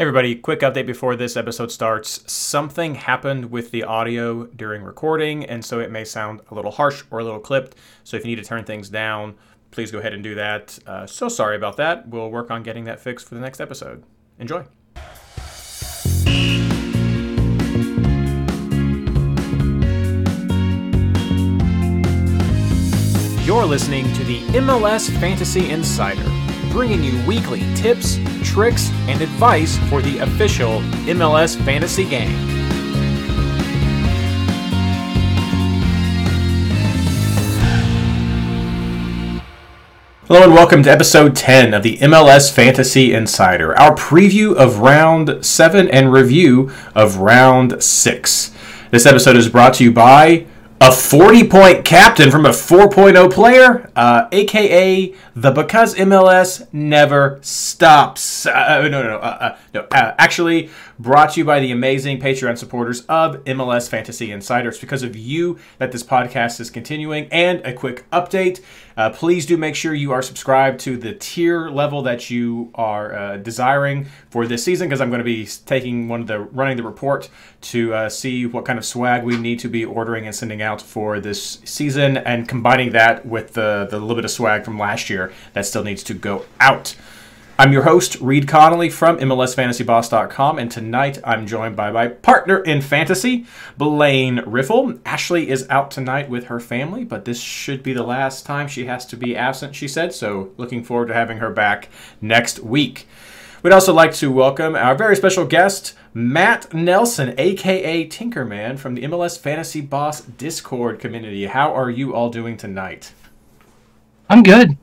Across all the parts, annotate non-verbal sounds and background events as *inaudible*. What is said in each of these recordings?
Everybody, quick update before this episode starts. Something happened with the audio during recording, and so it may sound a little harsh or a little clipped. So if you need to turn things down, please go ahead and do that. Uh, so sorry about that. We'll work on getting that fixed for the next episode. Enjoy. You're listening to the MLS Fantasy Insider bringing you weekly tips, tricks, and advice for the official MLS fantasy game. Hello and welcome to episode 10 of the MLS Fantasy Insider, our preview of round 7 and review of round 6. This episode is brought to you by a 40 point captain from a 4.0 player, uh, aka the Because MLS Never Stops. Uh, no, no, no. Uh, uh no uh, actually, brought to you by the amazing Patreon supporters of MLS Fantasy Insider. It's because of you that this podcast is continuing. And a quick update uh, please do make sure you are subscribed to the tier level that you are uh, desiring for this season because I'm going to be taking one of the running the report to uh, see what kind of swag we need to be ordering and sending out for this season and combining that with the, the little bit of swag from last year that still needs to go out. I'm your host, Reid Connolly from MLSFantasyBoss.com, and tonight I'm joined by my partner in fantasy, Blayne Riffle. Ashley is out tonight with her family, but this should be the last time she has to be absent, she said, so looking forward to having her back next week. We'd also like to welcome our very special guest, Matt Nelson, aka Tinkerman, from the MLS Fantasy Boss Discord community. How are you all doing tonight? I'm good.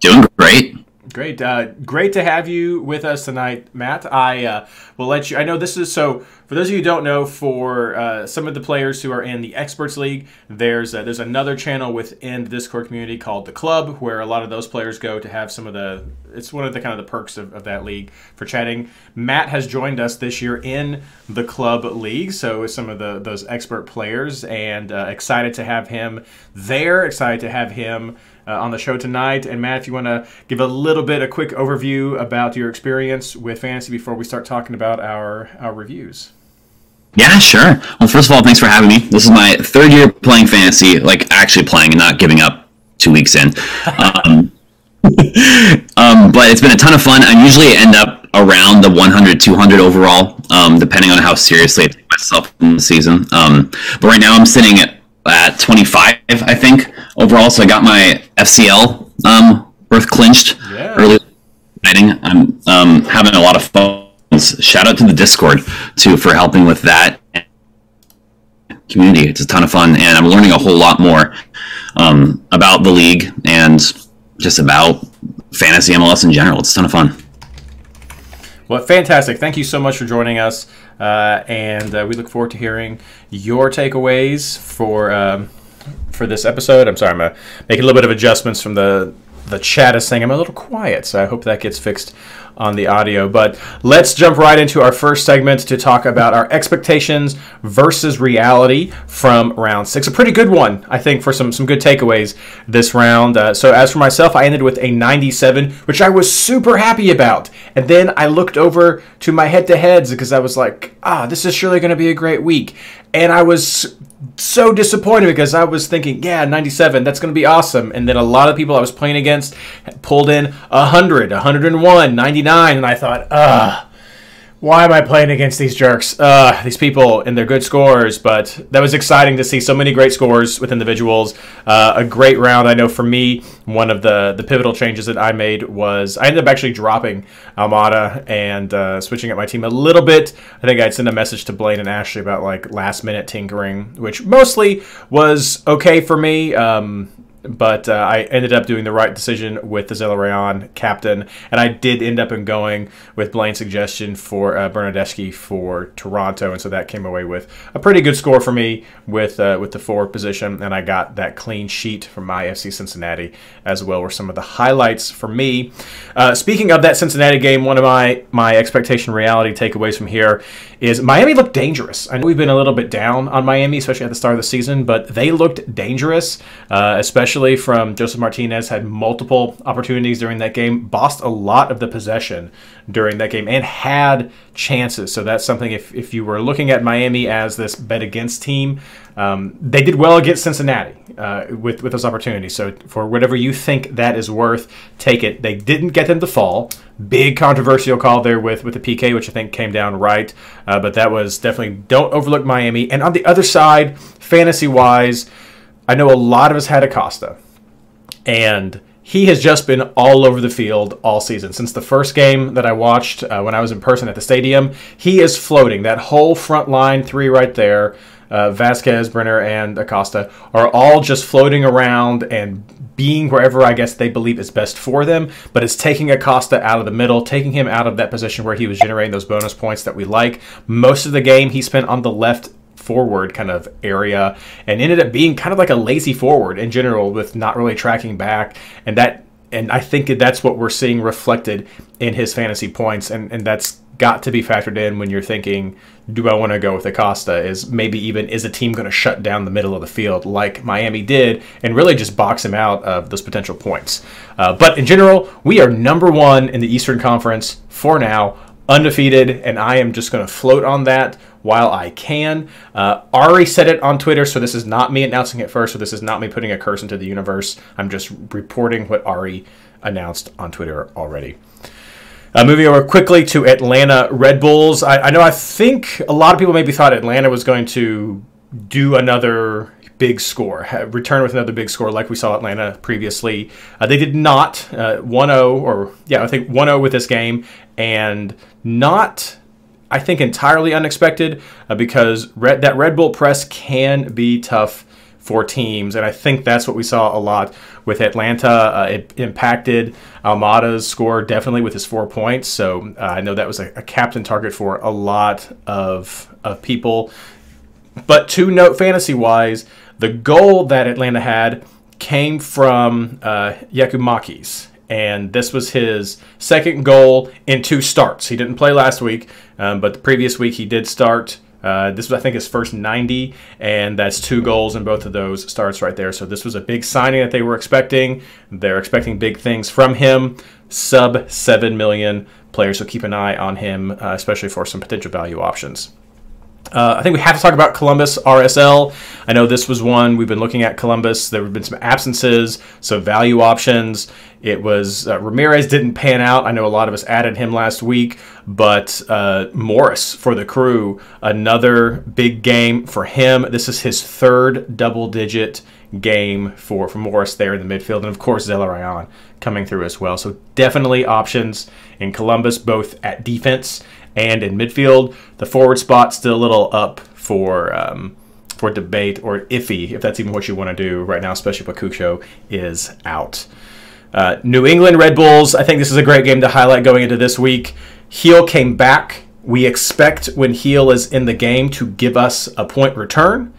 Doing great. Great, uh, great to have you with us tonight, Matt. I uh, will let you. I know this is so. For those of you who don't know, for uh, some of the players who are in the Experts League, there's uh, there's another channel within the Discord community called the Club, where a lot of those players go to have some of the. It's one of the kind of the perks of, of that league for chatting. Matt has joined us this year in the Club League, so some of the those expert players, and uh, excited to have him there. Excited to have him on the show tonight. And Matt, if you want to give a little bit, a quick overview about your experience with fantasy before we start talking about our, our reviews. Yeah, sure. Well, first of all, thanks for having me. This is my third year playing fantasy, like actually playing and not giving up two weeks in. *laughs* Um, *laughs* um, but it's been a ton of fun. I usually end up around the 100, 200 overall, um, depending on how seriously I take myself in the season. Um, but right now I'm sitting at, at 25, I think overall. So I got my FCL um, berth clinched yeah. early. I'm um, having a lot of fun. Shout out to the Discord too for helping with that community. It's a ton of fun, and I'm learning a whole lot more um, about the league and just about fantasy MLS in general. It's a ton of fun. Well, fantastic. Thank you so much for joining us. Uh, and uh, we look forward to hearing your takeaways for um, for this episode. I'm sorry, I'm uh, making a little bit of adjustments from the the chat is saying I'm a little quiet, so I hope that gets fixed on the audio. But let's jump right into our first segment to talk about our expectations versus reality from round six. A pretty good one, I think, for some some good takeaways this round. Uh, so as for myself, I ended with a 97, which I was super happy about. And then I looked over to my head-to-heads because I was like, ah, this is surely going to be a great week. And I was so disappointed because I was thinking, yeah, 97, that's going to be awesome. And then a lot of people I was playing against pulled in 100, 101, 99, and I thought, ugh why am I playing against these jerks? Uh, these people and their good scores. But that was exciting to see so many great scores with individuals. Uh, a great round. I know for me, one of the, the pivotal changes that I made was I ended up actually dropping Almada and uh, switching up my team a little bit. I think I'd send a message to Blayne and Ashley about like last minute tinkering, which mostly was okay for me. Um, but uh, I ended up doing the right decision with the Zelarayan captain, and I did end up in going with Blayne's suggestion for uh, Bernardeschi for Toronto, and so that came away with a pretty good score for me with uh, with the forward position, and I got that clean sheet from my FC Cincinnati as well. Were some of the highlights for me. Uh, speaking of that Cincinnati game, one of my my expectation reality takeaways from here is Miami looked dangerous. I know we've been a little bit down on Miami, especially at the start of the season, but they looked dangerous, uh, especially especially from Josef Martinez, had multiple opportunities during that game, bossed a lot of the possession during that game, and had chances. So that's something, if, if you were looking at Miami as this bet against team, um, they did well against Cincinnati uh, with, with those opportunities. So for whatever you think that is worth, take it. They didn't get them to fall. Big controversial call there with, with the PK, which I think came down right. Uh, but that was definitely don't overlook Miami. And on the other side, fantasy wise, I know a lot of us had Acosta. And he has just been all over the field all season. Since the first game that I watched uh, when I was in person at the stadium, he is floating. That whole front line three right there uh, Vazquez, Brenner, and Acosta are all just floating around and being wherever I guess they believe is best for them. But it's taking Acosta out of the middle, taking him out of that position where he was generating those bonus points that we like. Most of the game he spent on the left forward kind of area and ended up being kind of like a lazy forward in general with not really tracking back and that and I think that that's what we're seeing reflected in his fantasy points and and that's got to be factored in when you're thinking, do I want to go with Acosta? Is maybe even is a team going to shut down the middle of the field like Miami did and really just box him out of those potential points? Uh, but in general, we are number one in the Eastern Conference for now, undefeated, and I am just going to float on that while I can. Uh, Ari said it on Twitter, so this is not me announcing it first, so this is not me putting a curse into the universe. I'm just reporting what Ari announced on Twitter already. Uh, moving over quickly to Atlanta Red Bulls. I, I, know I think a lot of people maybe thought Atlanta was going to do another big score, return with another big score like we saw Atlanta previously. Uh, they did not. Uh, 1 0, or yeah, I think 1 0 with this game, and not, I think, entirely unexpected uh, because Red, that Red Bull press can be tough for teams. And I think that's what we saw a lot with Atlanta. Uh, it impacted Almada's score definitely with his four points. So uh, I know that was a, a, captain target for a lot of, of people. But to note, fantasy wise, the goal that Atlanta had came from uh, Giakoumakis. And this was his second goal in two starts. He didn't play last week, um, but the previous week he did start uh, this was, I think, his first 90, and that's two goals in both of those starts right there. So this was a big signing that they were expecting. They're expecting big things from him. Sub 7 million players, so keep an eye on him, uh, especially for some potential value options. Uh, I think we have to talk about Columbus RSL. I know this was one we've been looking at Columbus. There have been some absences, some value options. It was uh, Ramirez didn't pan out. I know a lot of us added him last week, but uh, Morris for the crew, another big game for him. This is his third double-digit game for, for Morris there in the midfield, and of course Zelarayan coming through as well. So definitely options in Columbus, both at defense and in midfield. The forward spot still a little up for um, for debate or iffy if that's even what you want to do right now, especially Pacucho is out. Uh, New England Red Bulls. I think this is a great game to highlight going into this week. Gil came back. We expect when Gil is in the game to give us a point return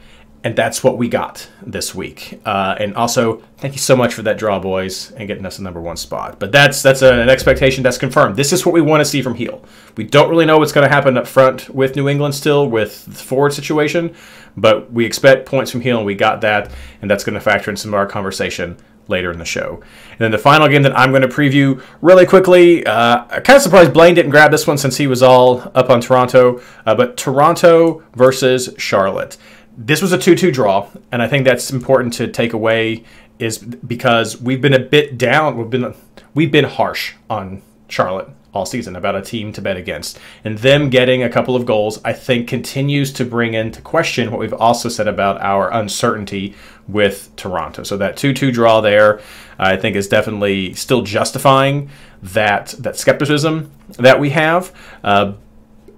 and that's what we got this week. Uh, and also, thank you so much for that draw, boys, and getting us the number one spot. But that's that's an expectation that's confirmed. This is what we want to see from Gil. We don't really know what's going to happen up front with New England still with the forward situation, but we expect points from Gil, and we got that, and that's going to factor in some of our conversation later in the show. And then the final game that I'm going to preview really quickly. Uh, I'm kind of surprised Blayne didn't grab this one since he was all up on Toronto, uh, but Toronto versus Charlotte this was a 2-2 draw, and I think that's important to take away is because we've been a bit down. We've been we've been harsh on Charlotte all season about a team to bet against, and them getting a couple of goals, I think, continues to bring into question what we've also said about our uncertainty with Toronto. So that 2-2 draw there, I think, is definitely still justifying that that skepticism that we have. Uh,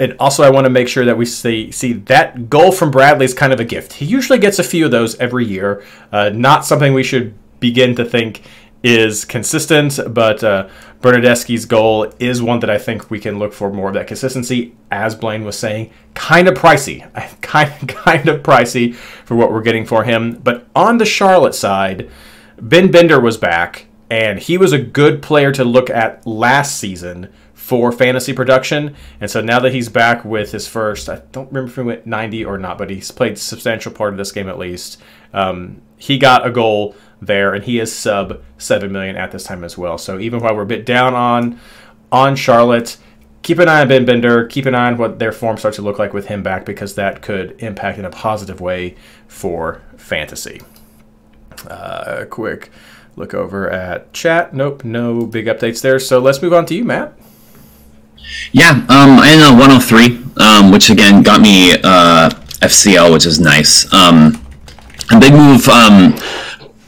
and also I want to make sure that we see see that goal from Bradley is kind of a gift. He usually gets a few of those every year. Uh, not something we should begin to think is consistent, but uh, Bernardeschi's goal is one that I think we can look for more of that consistency. As Blayne was saying, kind of pricey, *laughs* kind kind of pricey for what we're getting for him. But on the Charlotte side, Ben Bender was back, and he was a good player to look at last season for fantasy production. And so now that he's back with his first, I don't remember if he went 90 or not, but he's played substantial part of this game at least. Um, he got a goal there, and he is sub seven million at this time as well. So even while we're a bit down on on Charlotte, keep an eye on Ben Bender. Keep an eye on what their form starts to look like with him back, because that could impact in a positive way for fantasy. Uh, quick look over at chat. Nope, no big updates there. So let's move on to you, Matt. Yeah, um, I ended on 103, um, which again got me uh, FCL, which is nice. Um, a big move. Um,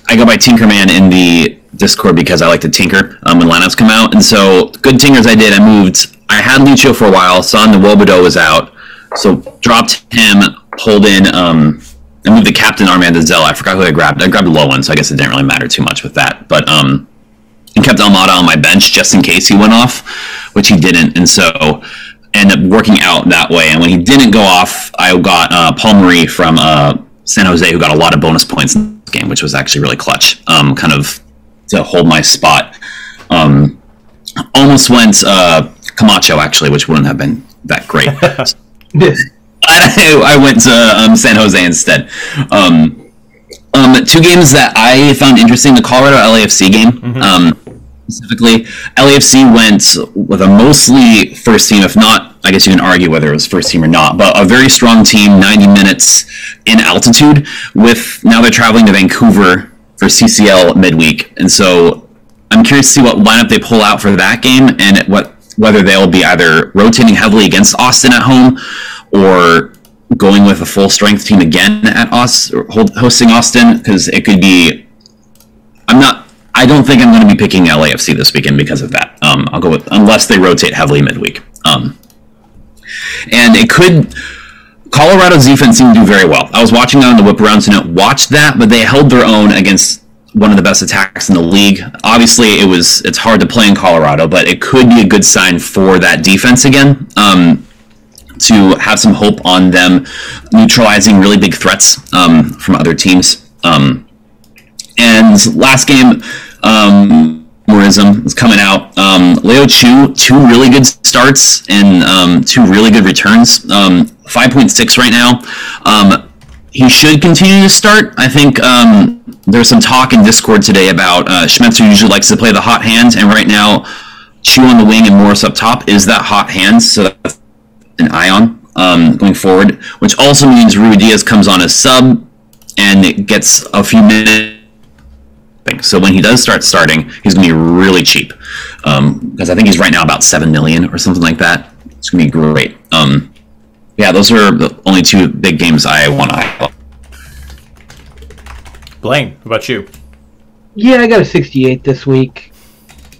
I go by Tinkerman in the Discord because I like to tinker um, when lineups come out, and so good tinkers I did. I moved. I had Lucio for a while. Saw the Nwobodo was out, so dropped him. Pulled in. Um, I moved the captain Armando Zella. I forgot who I grabbed. I grabbed a low one, so I guess it didn't really matter too much with that. But um, and kept Almada on my bench just in case he went off, which he didn't, and so ended up working out that way. And when he didn't go off, I got uh, Paul Marie from uh, San Jose, who got a lot of bonus points in this game, which was actually really clutch. Um, kind of to hold my spot. Um, almost went uh, Camacho actually, which wouldn't have been that great. *laughs* *laughs* I, I, went to um, San Jose instead. Um, um, two games that I found interesting: the Colorado LAFC game. Mm-hmm. Specifically, LAFC went with a mostly first team, if not, I guess you can argue whether it was first team or not, but a very strong team, 90 minutes in altitude. With now they're traveling to Vancouver for CCL midweek, and so I'm curious to see what lineup they pull out for that game and what whether they'll be either rotating heavily against Austin at home or going with a full strength team again at us hosting Austin because it could be. I'm not. I don't think I'm going to be picking LAFC this weekend because of that. Um, I'll go with unless they rotate heavily midweek. Um, and it could. Colorado's defense seemed to do very well. I was watching on the whip around, so not watch that, but they held their own against one of the best attacks in the league. Obviously, it was it's hard to play in Colorado, but it could be a good sign for that defense again. Um, to have some hope on them neutralizing really big threats um, from other teams. Um, and last game, um, Morism is coming out. Um, Leo Chu, two really good starts and um, two really good returns. Um, 5.6 right now. Um, he should continue to start. I think um, there's some talk in Discord today about uh, Schmetzer usually likes to play the hot hand, and right now, Chu on the wing and Morris up top is that hot hand. So that's an Ion um, going forward, which also means Ruidíaz comes on as sub and it gets a few minutes. So when he does start starting, he's going to be really cheap because um, I think he's right now about seven million or something like that. It's going to be great. Um, yeah, those are the only two big games I want to highlight. Blayne, what about you? Yeah, I got a 68 this week.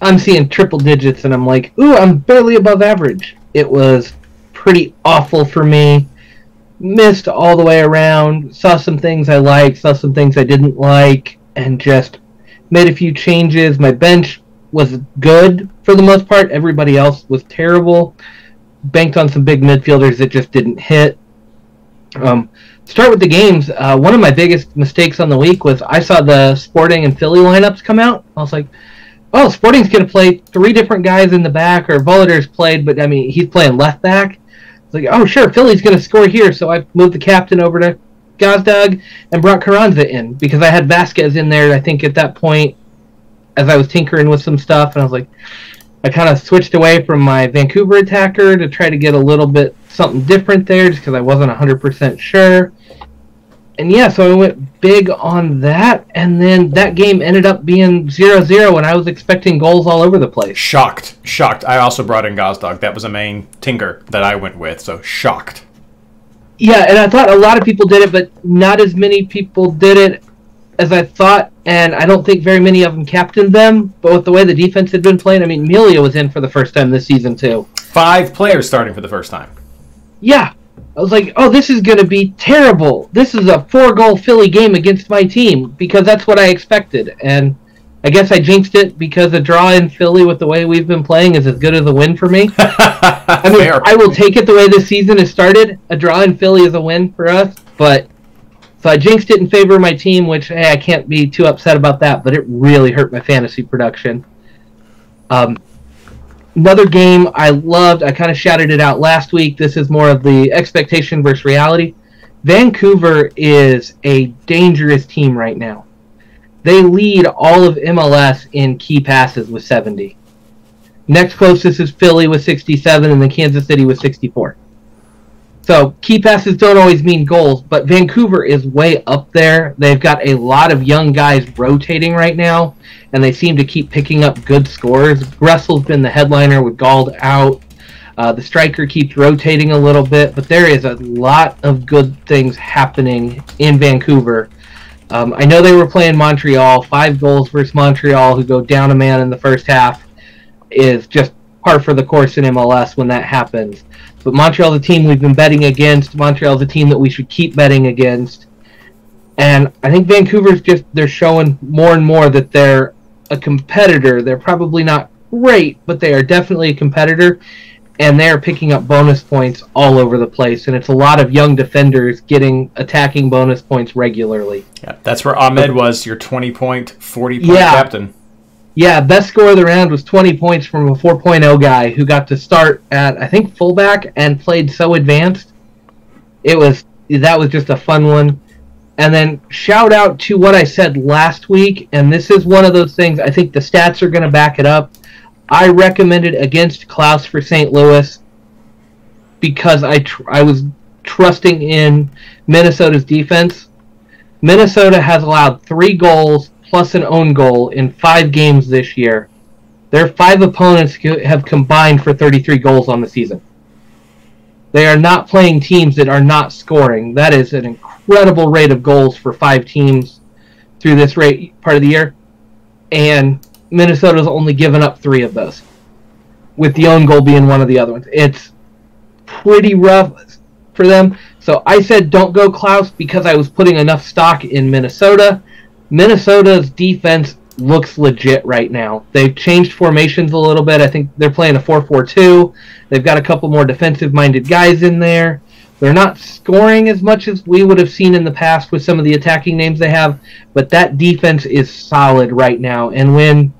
I'm seeing triple digits, and I'm like, ooh, I'm barely above average. It was pretty awful for me. Missed all the way around. Saw some things I liked, saw some things I didn't like, and just made a few changes. My bench was good for the most part. Everybody else was terrible. Banked on some big midfielders that just didn't hit. Um, start with the games. Uh, one of my biggest mistakes on the week was I saw the Sporting and Philly lineups come out. I was like, oh, Sporting's going to play three different guys in the back, or Voliter's played, but I mean, he's playing left back It's like, oh, sure, Philly's going to score here. So I moved the captain over to Gazdag and brought Carranza in because I had Vazquez in there, I think, at that point as I was tinkering with some stuff. And I was like, I kind of switched away from my Vancouver attacker to try to get a little bit something different there just because I wasn't 100% sure and yeah, so I went big on that, and then that game ended up being 0-0, and I was expecting goals all over the place. Shocked, shocked. I also brought in Gazdag. That was a main tinker that I went with, so shocked. Yeah, and I thought a lot of people did it, but not as many people did it as I thought, and I don't think very many of them captained them. But with the way the defense had been playing, I mean, Melia was in for the first time this season too. Five players starting for the first time. Yeah, I was like, oh, this is going to be terrible. This is a four goal Philly game against my team because that's what I expected. And I guess I jinxed it because a draw in Philly with the way we've been playing is as good as a win for me. *laughs* I mean, Fair. I will take it the way this season has started. A draw in Philly is a win for us, but so I jinxed it in favor of my team, which hey, I can't be too upset about that. But it really hurt my fantasy production. Um, another game I loved. I kind of shouted it out last week. This is more of the expectation versus reality. Vancouver is a dangerous team right now. They lead all of MLS in key passes with 70. Next closest is Philly with 67, and then Kansas City with 64. So key passes don't always mean goals, but Vancouver is way up there. They've got a lot of young guys rotating right now, and they seem to keep picking up good scores. Gressel's been the headliner with Gauld out. Uh, the striker keeps rotating a little bit, but there is a lot of good things happening in Vancouver. Um, I know they were playing Montreal. Five goals versus Montreal, who go down a man in the first half, is just par for the course in MLS when that happens. But Montreal's a team we've been betting against. Montreal's a team that we should keep betting against. And I think Vancouver's just they're showing more and more that they're a competitor. They're probably not great, but they are definitely a competitor and they're picking up bonus points all over the place and it's a lot of young defenders getting attacking bonus points regularly. Yeah, that's where Ahmed was your 20 point, 40 point Yeah. captain. Yeah, best score of the round was 20 points from a 4.0 guy who got to start at I think fullback and played so advanced. It was that was just a fun one. And then shout out to what I said last week and this is one of those things I think the stats are going to back it up. I recommended against Klauss for St. Louis because I tr- I was trusting in Minnesota's defense. Minnesota has allowed 3 goals plus an own goal in five games this year. Their five opponents have combined for 33 goals on the season. They are not playing teams that are not scoring. That is an incredible rate of goals for five teams through this rate part of the year. And Minnesota's only given up three of those, with the own goal being one of the other ones. It's pretty rough for them. So I said don't go Klauss because I was putting enough stock in Minnesota. Minnesota's defense looks legit right now. They've changed formations a little bit. I think they're playing a 4-4-2. They've got a couple more defensive-minded guys in there. They're not scoring as much as we would have seen in the past with some of the attacking names they have, but that defense is solid right now. And when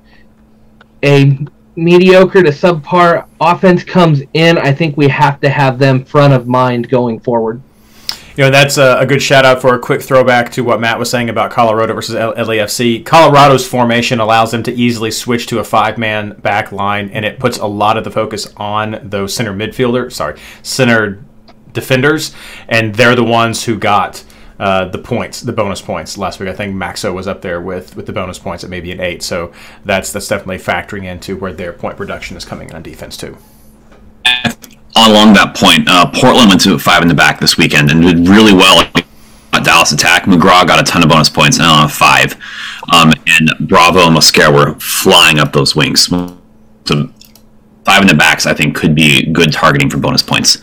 a mediocre to subpar offense comes in, I think we have to have them front of mind going forward. You know, that's a, a good shout out for a quick throwback to what Matt was saying about Colorado versus LAFC. Colorado's formation allows them to easily switch to a five man back line, and it puts a lot of the focus on those center midfielder, sorry, center defenders, and they're the ones who got. Uh, the points, the bonus points last week. I think Maxo was up there with, with the bonus points at maybe an eight. So that's that's definitely factoring into where their point production is coming on defense too. along that point, uh, Portland went to five in the back this weekend and did really well. Dallas attack. McGraw got a ton of bonus points, uh, five. Um, and Bravo and Mosquera were flying up those wings. So five in the backs, I think, could be good targeting for bonus points.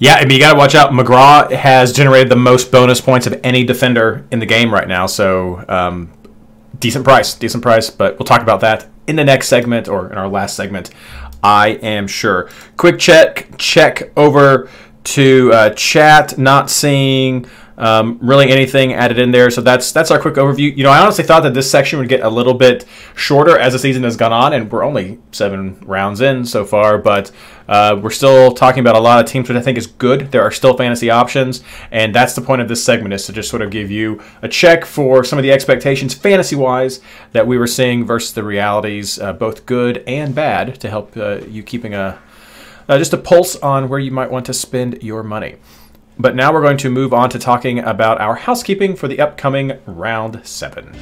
Yeah, I mean, you got to watch out. McGraw has generated the most bonus points of any defender in the game right now. So, um, decent price, decent price. But we'll talk about that in the next segment or in our last segment. I am sure. Quick check, check over to uh, chat. Not seeing um, really anything added in there. So that's that's our quick overview. You know, I honestly thought that this section would get a little bit shorter as the season has gone on, and we're only seven rounds in so far. But uh, we're still talking about a lot of teams, which I think is good. There are still fantasy options, and that's the point of this segment is to just sort of give you a check for some of the expectations fantasy wise that we were seeing versus the realities, uh, both good and bad, to help uh, you keeping a uh, just a pulse on where you might want to spend your money. But now we're going to move on to talking about our housekeeping for the upcoming round seven.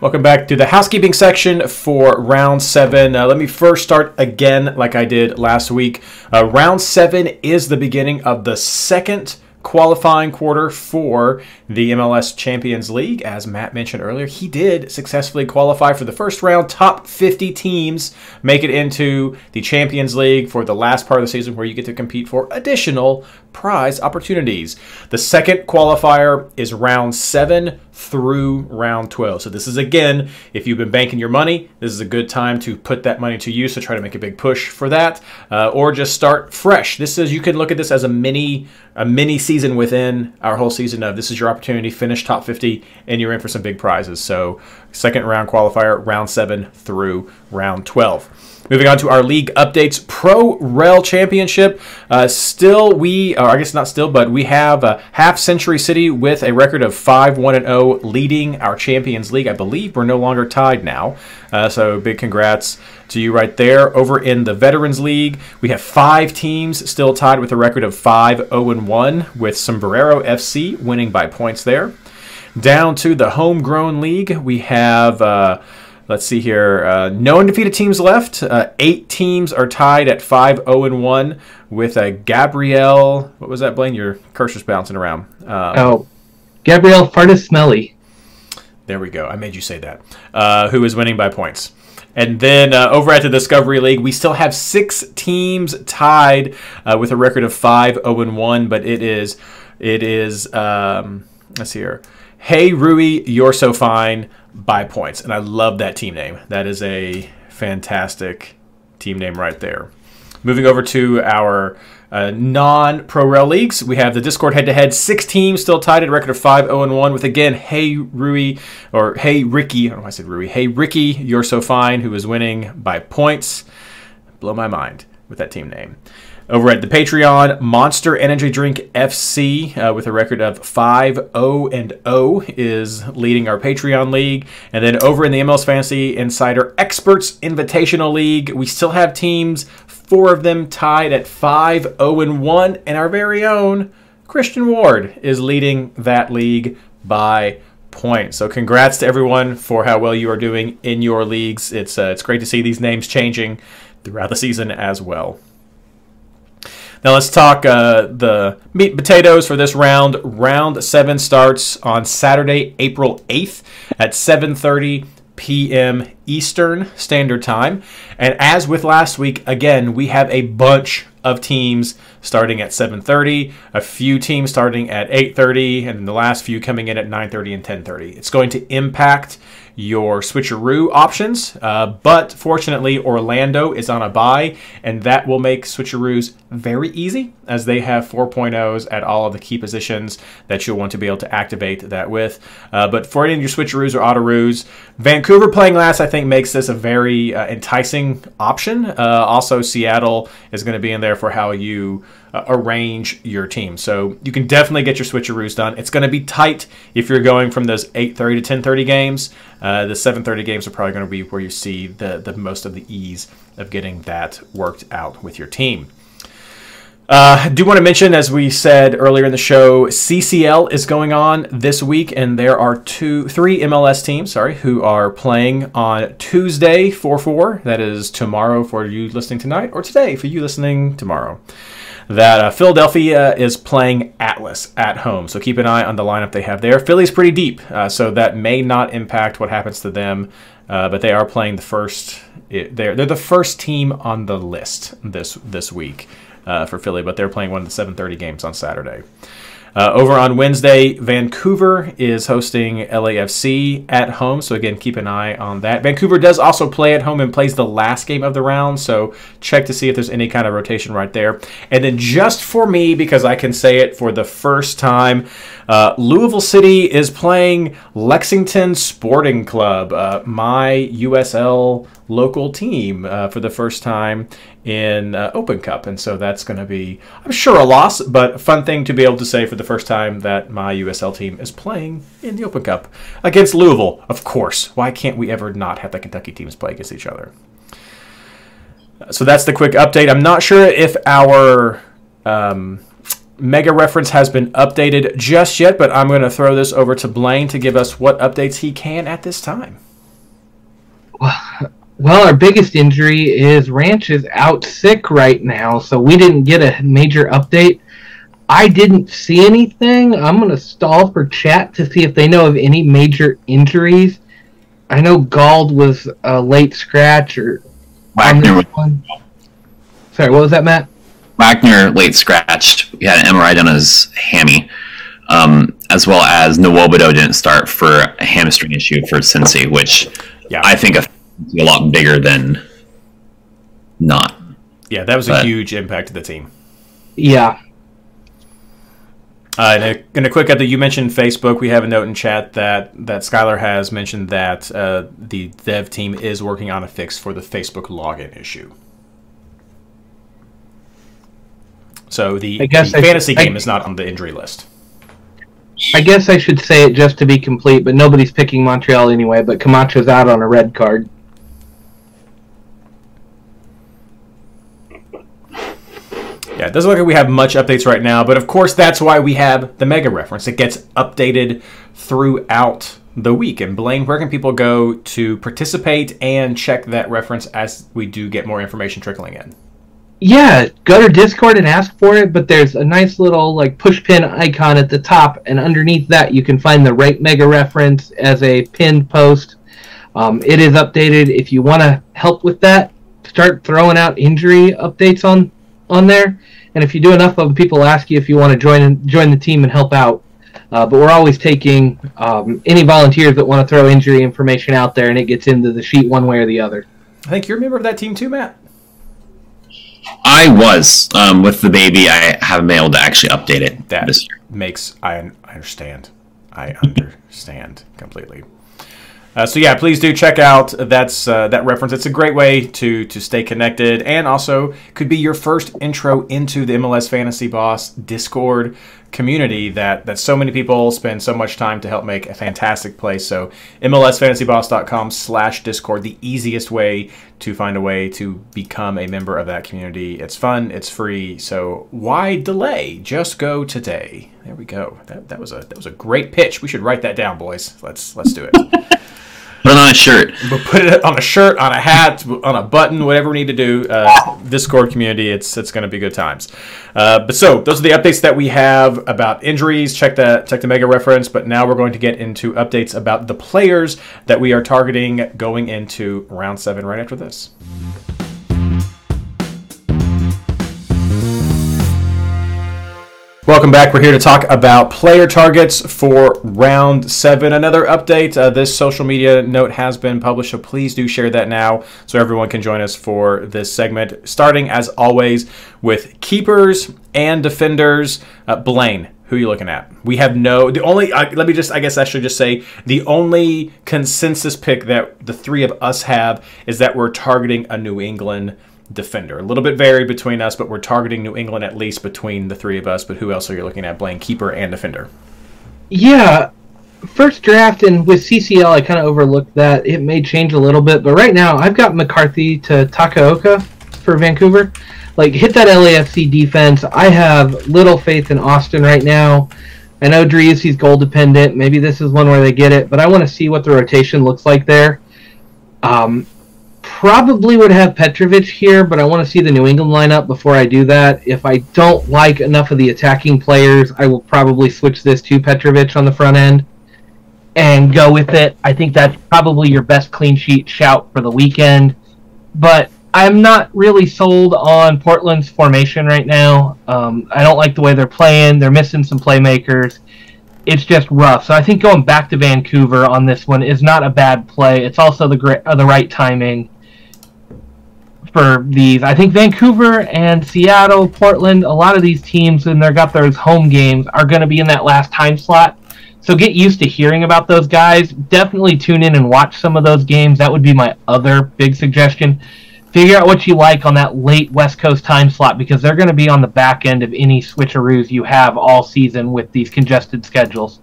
Welcome back to the housekeeping section for round seven. Uh, let me first start again, like I did last week. Uh, round seven is the beginning of the second qualifying quarter for the MLS Champions League. As Matt mentioned earlier, he did successfully qualify for the first round. Top 50 teams make it into the Champions League for the last part of the season where you get to compete for additional prize opportunities. The second qualifier is round seven through round 12. So this is again, if you've been banking your money, this is a good time to put that money to use to try to make a big push for that, uh, or just start fresh. This is you can look at this as a mini a mini season within our whole season of this is your opportunity finish top 50 and you're in for some big prizes. So second round qualifier, round seven through round 12. Moving on to our league updates, Pro Rel Championship. Uh, still, we, or I guess not still, but we have uh, Half Century City with a record of 5 1 0 leading our Champions League. I believe we're no longer tied now. Uh, so big congrats to you right there. Over in the Veterans League, we have five teams still tied with a record of 5 0 1, with Sombrero FC winning by points there. Down to the Homegrown League, we have. Let's see here. Uh, no undefeated teams left. Uh, eight teams are tied at 5 0 and 1 with a Gabrielle. What was that, Blayne? Your cursor's bouncing around. Um, oh, Gabrielle Fartis There we go. I made you say that. Uh, who is winning by points. And then uh, over at the Discovery League, we still have six teams tied uh, with a record of 5 0 and 1, but it is, it is, um, let's see here. Hey Rui, you're so fine by points. And I love that team name. That is a fantastic team name right there. Moving over to our uh, non Pro Rel leagues, we have the Discord head to head. Six teams still tied at a record of 5 0 1 with again, Hey Rui, or Hey Ricky. I don't know why I said Rui. Hey Ricky, you're so fine, who is winning by points. Blow my mind with that team name. Over at the Patreon, Monster Energy Drink FC uh, with a record of 5 0 and 0 is leading our Patreon league. And then over in the MLS Fantasy Insider Experts Invitational League, we still have teams, four of them tied at 5 0 and 1. And our very own Christian Ward is leading that league by points. So congrats to everyone for how well you are doing in your leagues. It's uh, it's great to see these names changing throughout the season as well. Now let's talk uh, the meat and potatoes for this round. Round seven starts on Saturday, April 8th at 7:30 p.m. Eastern Standard Time. And as with last week, again, we have a bunch of teams starting at 7:30, a few teams starting at 8:30, and the last few coming in at 9:30 and 10:30. It's going to impact your switcheroo options. Uh, but fortunately, Orlando is on a bye, and that will make switcheroos very easy as they have 4.0s at all of the key positions that you'll want to be able to activate that with. Uh, but for any of your switcheroos or autoroos, Vancouver playing last, I think, makes this a very uh, enticing option. Uh, also, Seattle is going to be in there for how you uh, arrange your team. So you can definitely get your switcheroos done. It's going to be tight if you're going from those 8:30 to 10:30 games. Uh, the 7:30 games are probably going to be where you see the the most of the ease of getting that worked out with your team. Uh, I do want to mention, as we said earlier in the show, CCL is going on this week, and there are two, three MLS teams, sorry, who are playing on Tuesday, 4-4. That is tomorrow for you listening tonight, or today for you listening tomorrow that uh, Philadelphia is playing Atlas at home. So keep an eye on the lineup they have there. Philly's pretty deep, uh, so that may not impact what happens to them. Uh, but they are playing the first. They're they're the first team on the list this this week uh, for Philly, but they're playing one of the 7:30 games on Saturday. Uh, over on Wednesday, Vancouver is hosting LAFC at home. So, again, keep an eye on that. Vancouver does also play at home and plays the last game of the round. So, check to see if there's any kind of rotation right there. And then, just for me, because I can say it for the first time, uh, Louisville City is playing Lexington Sporting Club, uh, my USL local team, uh, for the first time in uh, Open Cup. And so that's going to be, I'm sure, a loss, but a fun thing to be able to say for the first time that my USL team is playing in the Open Cup against Louisville, of course. Why can't we ever not have the Kentucky teams play against each other? So that's the quick update. I'm not sure if our. Um, Mega reference has been updated just yet, but I'm going to throw this over to Blayne to give us what updates he can at this time. Well, our biggest injury is Ranch is out sick right now, so we didn't get a major update. I didn't see anything. I'm going to stall for chat to see if they know of any major injuries. I know Gauld was a late scratch or. Wagner. Sorry, what was that, Matt? Wagner late scratched. He had an MRI done on his hammy. um, as well as Nwobodo didn't start for a hamstring issue for Cincy, which Yeah. I think affects a lot bigger than not. Yeah, that was a huge impact to the team. Yeah. Uh, and a, and a quick update. You mentioned Facebook. We have a note in chat that that Skylar has mentioned that uh, the dev team is working on a fix for the Facebook login issue. So the, I the I- fantasy I- game is not on the injury list. I guess I should say it just to be complete, but nobody's picking Montreal anyway. But Camacho's out on a red card. Yeah, it doesn't look like we have much updates right now, but of course that's why we have the mega reference. It gets updated throughout the week. And Blayne, where can people go to participate and check that reference as we do get more information trickling in? Yeah, go to Discord and ask for it, but there's a nice little like push pin icon at the top, and underneath that you can find the right mega reference as a pinned post. Um, it is updated. If you want to help with that, start throwing out injury updates on on there. And if you do enough of them, people ask you if you want to join join the team and help out. Uh, but we're always taking um, any volunteers that want to throw injury information out there, and it gets into the sheet one way or the other. I think you're a member of that team too, Matt. I was um, with the baby. I haven't been able to actually update it That makes I, I understand. I understand completely. Uh, so yeah, please do check out that's uh, that reference. It's a great way to to stay connected, and also could be your first intro into the MLS Fantasy Boss Discord community that that so many people spend so much time to help make a fantastic place. So MLSFantasyBoss.com slash Discord, the easiest way to find a way to become a member of that community. It's fun, it's free, so why delay? Just go today. There we go. That, that was a that was a great pitch. We should write that down, boys. Let's let's do it. *laughs* Put it on a shirt. We'll put it on a shirt, on a hat, on a button, whatever we need to do. Uh, Discord community, it's it's going to be good times. Uh, but so those are the updates that we have about injuries. Check the check the mega reference. But now we're going to get into updates about the players that we are targeting going into round seven right after this. Welcome back. We're here to talk about player targets for round seven. Another update. Uh, this social media note has been published, so please do share that now so everyone can join us for this segment. Starting as always with keepers and defenders. Uh, Blayne, who are you looking at? We have no. The only. Uh, let me just. I guess I should just say the only consensus pick that the three of us have is that we're targeting a New England defender. A little bit varied between us, but we're targeting New England at least between the three of us. But who else are you looking at? Blayne, keeper and defender. Yeah, first draft and with CCL, I kind of overlooked that. It may change a little bit, but right now I've got McCarthy to Takaoka for Vancouver. Like, hit that LAFC defense. I have little faith in Austin right now. I know Driussi's goal dependent. Maybe this is one where they get it, but I want to see what the rotation looks like there. Um, probably would have Petrovic here, but I want to see the New England lineup before I do that. If I don't like enough of the attacking players, I will probably switch this to Petrovic on the front end and go with it. I think that's probably your best clean sheet shout for the weekend. But I'm not really sold on Portland's formation right now. Um, I don't like the way they're playing. They're missing some playmakers. It's just rough. So I think going back to Vancouver on this one is not a bad play. It's also the great, uh, the right timing for these. I think Vancouver and Seattle, Portland, a lot of these teams, and they've got those home games, are going to be in that last time slot. So get used to hearing about those guys. Definitely tune in and watch some of those games. That would be my other big suggestion. Figure out what you like on that late West Coast time slot because they're going to be on the back end of any switcheroos you have all season with these congested schedules.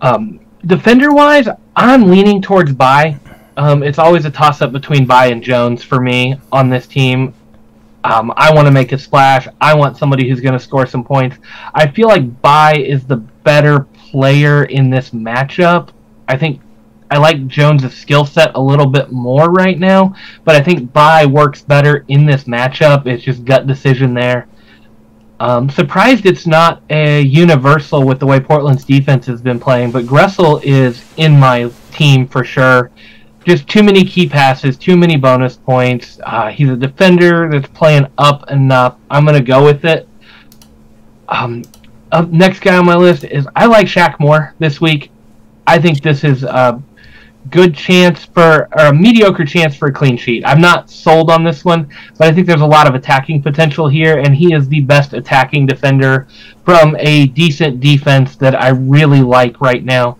Um, defender wise, I'm leaning towards Bye. Um, it's always a toss up between Bye and Jones for me on this team. Um, I want to make a splash. I want somebody who's going to score some points. I feel like Bye is the better player in this matchup. I think I like Jones' skill set a little bit more right now, but I think Bye works better in this matchup. It's just gut decision there. Um, surprised it's not a universal with the way Portland's defense has been playing, but Gressel is in my team for sure. Just too many key passes, too many bonus points. Uh, he's a defender that's playing up enough. I'm going to go with it. Um, next guy on my list is I like Shaq Moore this week. I think this is a good chance for, or a mediocre chance for a clean sheet. I'm not sold on this one, but I think there's a lot of attacking potential here, and he is the best attacking defender from a decent defense that I really like right now.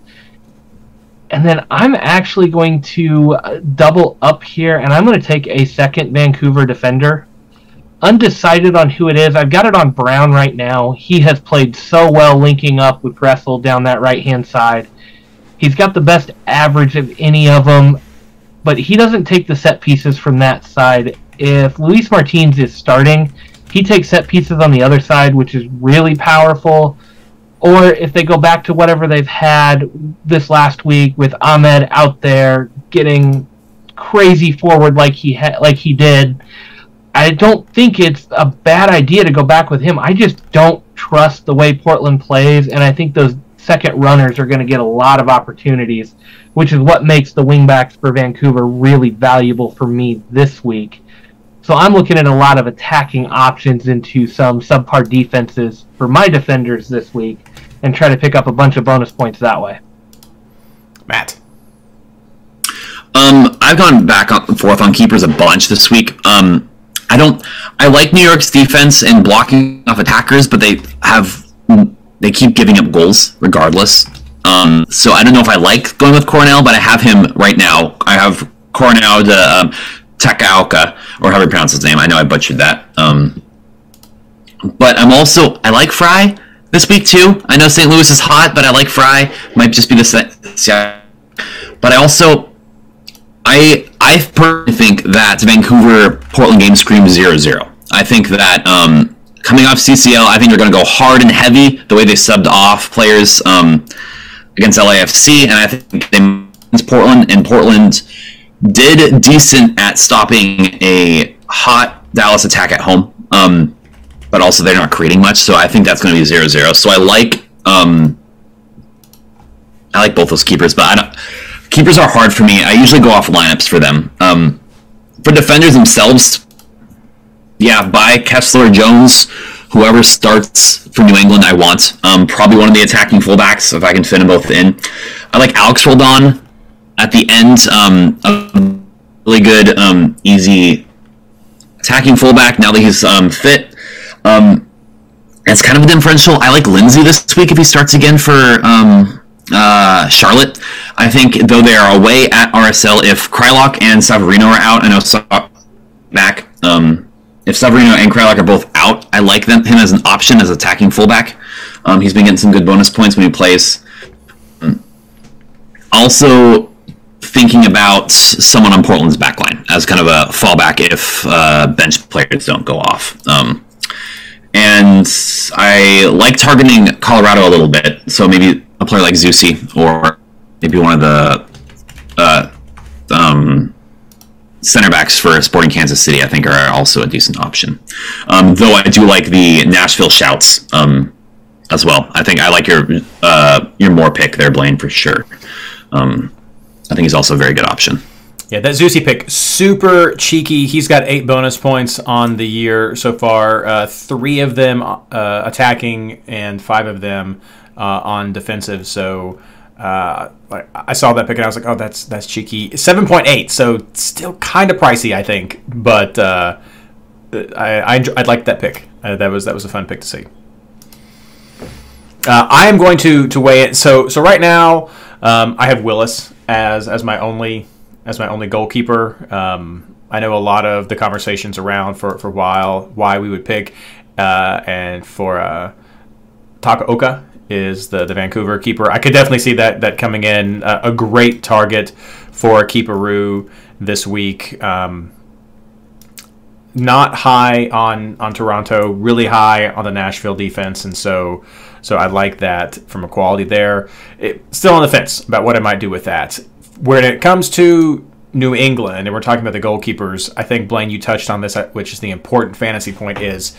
And then I'm actually going to uh, double up here, and I'm going to take a second Vancouver defender. Undecided on who it is. I've got it on Brown right now. He has played so well linking up with Gressel down that right hand side. He's got the best average of any of them, but he doesn't take the set pieces from that side. If Luis Martins is starting, he takes set pieces on the other side, which is really powerful or if they go back to whatever they've had this last week with Ahmed out there getting crazy forward like he ha- like he did, I don't think it's a bad idea to go back with him. I just don't trust the way Portland plays, and I think those second runners are going to get a lot of opportunities, which is what makes the wingbacks for Vancouver really valuable for me this week. So I'm looking at a lot of attacking options into some subpar defenses for my defenders this week and try to pick up a bunch of bonus points that way. Matt. Um, I've gone back and forth on keepers a bunch this week. Um, I don't. I like New York's defense and blocking off attackers, but they have they keep giving up goals regardless. Um, so I don't know if I like going with Coronel, but I have him right now. I have Coronel the um, Takaoka, or however you pronounce his name. I know I butchered that. Um, but I'm also I like Frei this week too. I know St. Louis is hot, but I like Frei. Might just be the yeah. But I also I I personally think that Vancouver Portland game screams 0-0. I think that um, coming off CCL, I think they're going to go hard and heavy the way they subbed off players um, against LAFC, and I think they Portland and Portland did decent at stopping a hot Dallas attack at home. Um, but also they're not creating much, so I think that's going to be 0-0. So I like um, I like both those keepers, but I don't. Keepers are hard for me. I usually go off lineups for them. Um, for defenders themselves, yeah, Bye Kessler Jones, whoever starts for New England. I want um, probably one of the attacking fullbacks if I can fit them both in. I like Alex Roldan at the end. Um, a really good, um, easy attacking fullback. Now that he's um, fit, um, it's kind of a differential. I like Lindsey this week if he starts again for um, uh, Charlotte. I think though they are away at RSL, if Kreilach and Savarino are out, I know Sa- back. Um, if Savarino and Kreilach are both out, I like them him as an option as attacking fullback. He's been getting some good bonus points when he plays. Also, thinking about someone on Portland's backline as kind of a fallback if uh, bench players don't go off. Um, and I like targeting Colorado a little bit. So maybe a player like Zusi or maybe one of the uh, um, center backs for Sporting Kansas City. I think are also a decent option. Um, though I do like the Nashville shouts um, as well. I think I like your uh, your Maher pick there, Blayne, for sure. Um, I think he's also a very good option. Yeah, that Zusi pick, super cheeky. He's got eight bonus points on the year so far. Uh, three of them uh, attacking, and five of them uh, on defensive. So uh, I saw that pick and I was like, oh, that's that's cheeky. Seven point eight, so still kind of pricey, I think. But uh, I, I I like that pick. Uh, that was that was a fun pick to see. I am going to to weigh it. So so right now, um, I have Willis as as my only as my only goalkeeper. Um, I know a lot of the conversations around for, for a while why we would pick, uh, and for uh, Takaoka is the, the Vancouver keeper. I could definitely see that that coming in uh, a great target for Keeperoo this week. Um, not high on on Toronto, really high on the Nashville defense, and so so I like that from a quality there. It, still on the fence about what I might do with that. When it comes to New England, and we're talking about the goalkeepers, I think Blayne, you touched on this, uh, which is the important fantasy point: is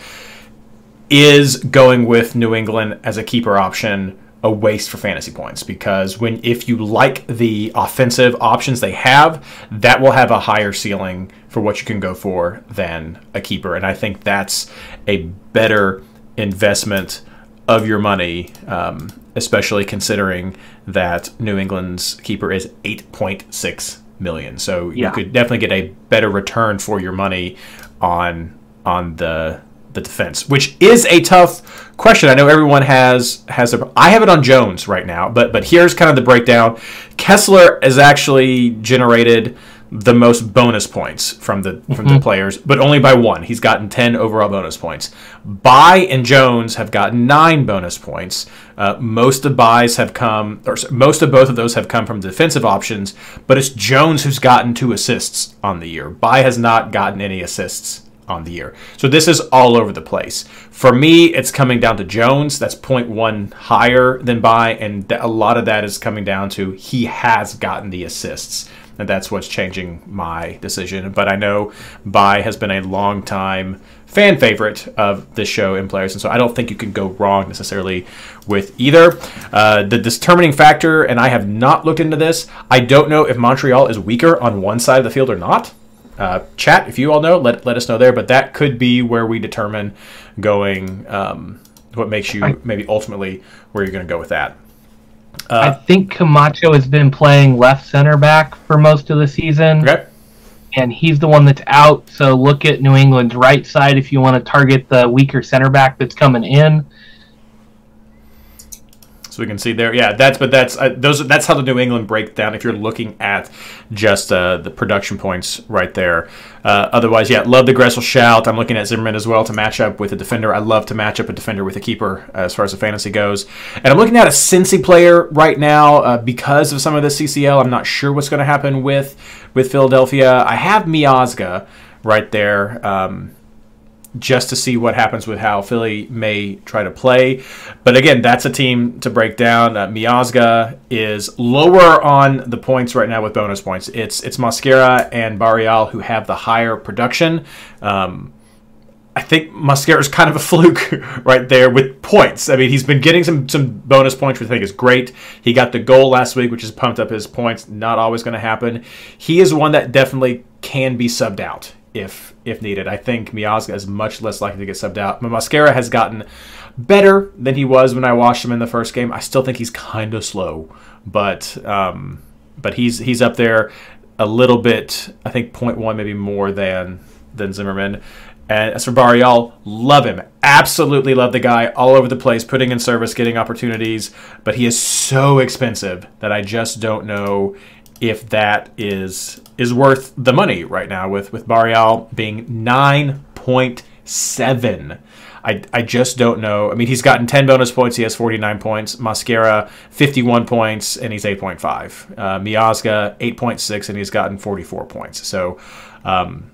is going with New England as a keeper option a waste for fantasy points? Because when if you like the offensive options they have, that will have a higher ceiling for what you can go for than a keeper, and I think that's a better investment of your money, um, especially considering that New England's keeper is 8.6 million. So you Yeah. could definitely get a better return for your money on on the the defense, which is a tough question. I know everyone has has a. I have it on Jones right now, but but here's kind of the breakdown. Kessler has actually generated the most bonus points from the from the players, but only by one. He's gotten ten overall bonus points. Bye and Jones have gotten nine bonus points. Uh, most of Bye's have come, or most of both of those have come from defensive options, but it's Jones who's gotten two assists on the year. Bye has not gotten any assists on the year. So this is all over the place. For me, it's coming down to Jones. That's 0.1 higher than Bye, and a lot of that is coming down to he has gotten the assists. And that's what's changing my decision. But I know Bye has been a long time fan favorite of this show and players, and so I don't think you can go wrong necessarily with either. Uh, the determining factor, and I have not looked into this, I don't know if Montreal is weaker on one side of the field or not uh, chat if you all know let, let us know there but that could be where we determine going um, what makes you maybe ultimately where you're going to go with that I uh, think Camacho has been playing left center back for most of the season, okay and he's the one that's out. So look at New England's right side if you want to target the weaker center back that's coming in. So we can see there. Yeah that's but that's uh, those that's how the new england break down if you're looking at just uh, the production points right there. Uh, otherwise yeah love the gressel shout. I'm looking at zimmerman as well to match up with a defender. I love to match up a defender with a keeper uh, as far as the fantasy goes. And i'm looking at a cincy player right now uh, because of some of the ccl i'm not sure what's going to happen with with philadelphia. I have miazga right there um, just to see what happens with how Philly may try to play. But again, that's a team to break down. Uh, Miazga is lower on the points right now with bonus points. It's it's Mosquera and Barreal who have the higher production. Um, I think Mosquera is kind of a *laughs* fluke right there with points. I mean, he's been getting some some bonus points, which I think is great. He got the goal last week, which has pumped up his points. Not always going to happen. He is one that definitely can be subbed out if if needed. I think Miazga is much less likely to get subbed out. But Mosquera has gotten better than he was when I watched him in the first game. I still think he's kind of slow, but um, but he's he's up there a little bit. I think 0.1 maybe more than than Zimmerman. And as for Barreal, love him. Absolutely love the guy all over the place, putting in service, getting opportunities. But he is so expensive that I just don't know if that is is worth the money right now with with Barreal being 9.7. I, I just don't know. I mean, he's gotten 10 bonus points. He has 49 points. Mosquera, 51 points, and he's 8.5. Uh, Miazga, 8.6, and he's gotten 44 points. So um,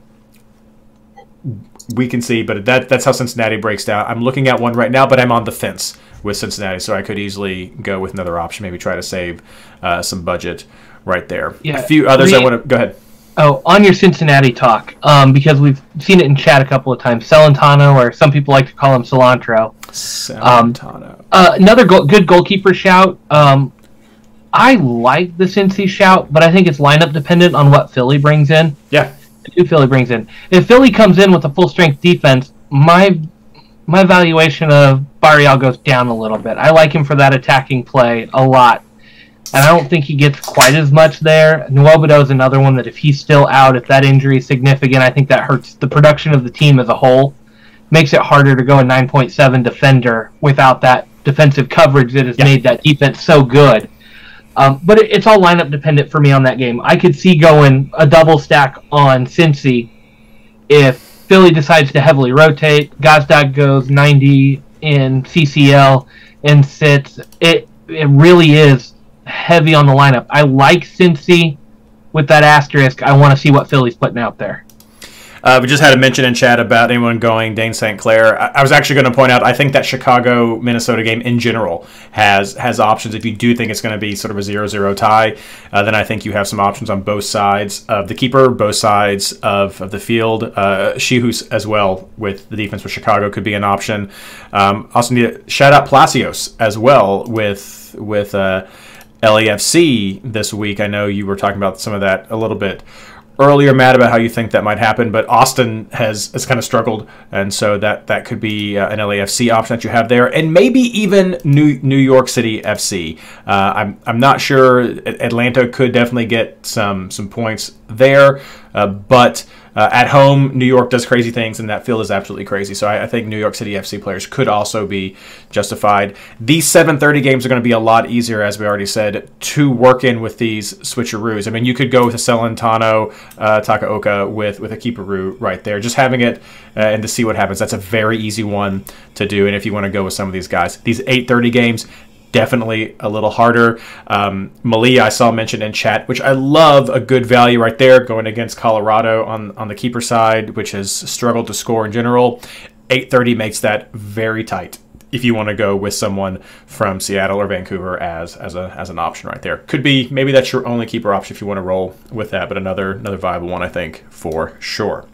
we can see, but that that's how Cincinnati breaks down. I'm looking at one right now, but I'm on the fence with Cincinnati, so I could easily go with another option, maybe try to save uh, some budget right there. Yeah, a few others I re- want to go ahead. Oh, on your Cincinnati talk, um, because we've seen it in chat a couple of times. Celentano, or some people like to call him cilantro. Santano. Uh, another go- good goalkeeper shout. Um, I like the Cincy shout, but I think it's lineup dependent on what Philly brings in. yeah, Who Philly brings in? If Philly comes in with a full strength defense, my my valuation of Barreal goes down a little bit. I like him for that attacking play a lot, and I don't think he gets quite as much there. Nwobodo is another one that if he's still out, if that injury is significant, I think that hurts the production of the team as a whole. Makes it harder to go a 9.7 defender without that defensive coverage that has Yeah. made that defense so good. Um, but it, it's all lineup dependent for me on that game. I could see going a double stack on Cincy if Philly decides to heavily rotate. Gazdag goes 90 in CCL and sits. It it really is heavy on the lineup. I like Cincy with that asterisk. I want to see what Philly's putting out there. Uh, we just had a mention in chat about anyone going Dayne St. Clair. I, I was actually going to point out I think that Chicago Minnesota game in general has has options. If you do think it's going to be sort of a 0-0 tie, uh, then I think you have some options on both sides of the keeper, both sides of, of the field. Uh, Czichos as well with the defense for Chicago could be an option. Um, also need to shout out Palacios as well with with uh, LAFC this week. I know you were talking about some of that a little bit earlier, Matt, about how you think that might happen, but Austin has has kind of struggled, and so that that could be uh, an LAFC option that you have there, and maybe even New New York City FC. Uh, I'm I'm not sure. Atlanta could definitely get some some points there, uh, but. Uh, at home, New York does crazy things, and that field is absolutely crazy. So I, I, think New York City FC players could also be justified. These 7:30 games are going to be a lot easier, as we already said, to work in with these switcheroos. I mean, you could go with a Celentano, uh, Takaoka with with a keeperoo right there, just having it uh, and to see what happens. That's a very easy one to do. And if you want to go with some of these guys, these 8:30 games, definitely a little harder. Um, Melia, I saw mentioned in chat, which I love a good value right there going against Colorado on, on the keeper side, which has struggled to score in general. 830 makes that very tight if you want to go with someone from Seattle or Vancouver as as a as an option right there. Could be maybe that's your only keeper option if you want to roll with that, but another another viable one I think for sure.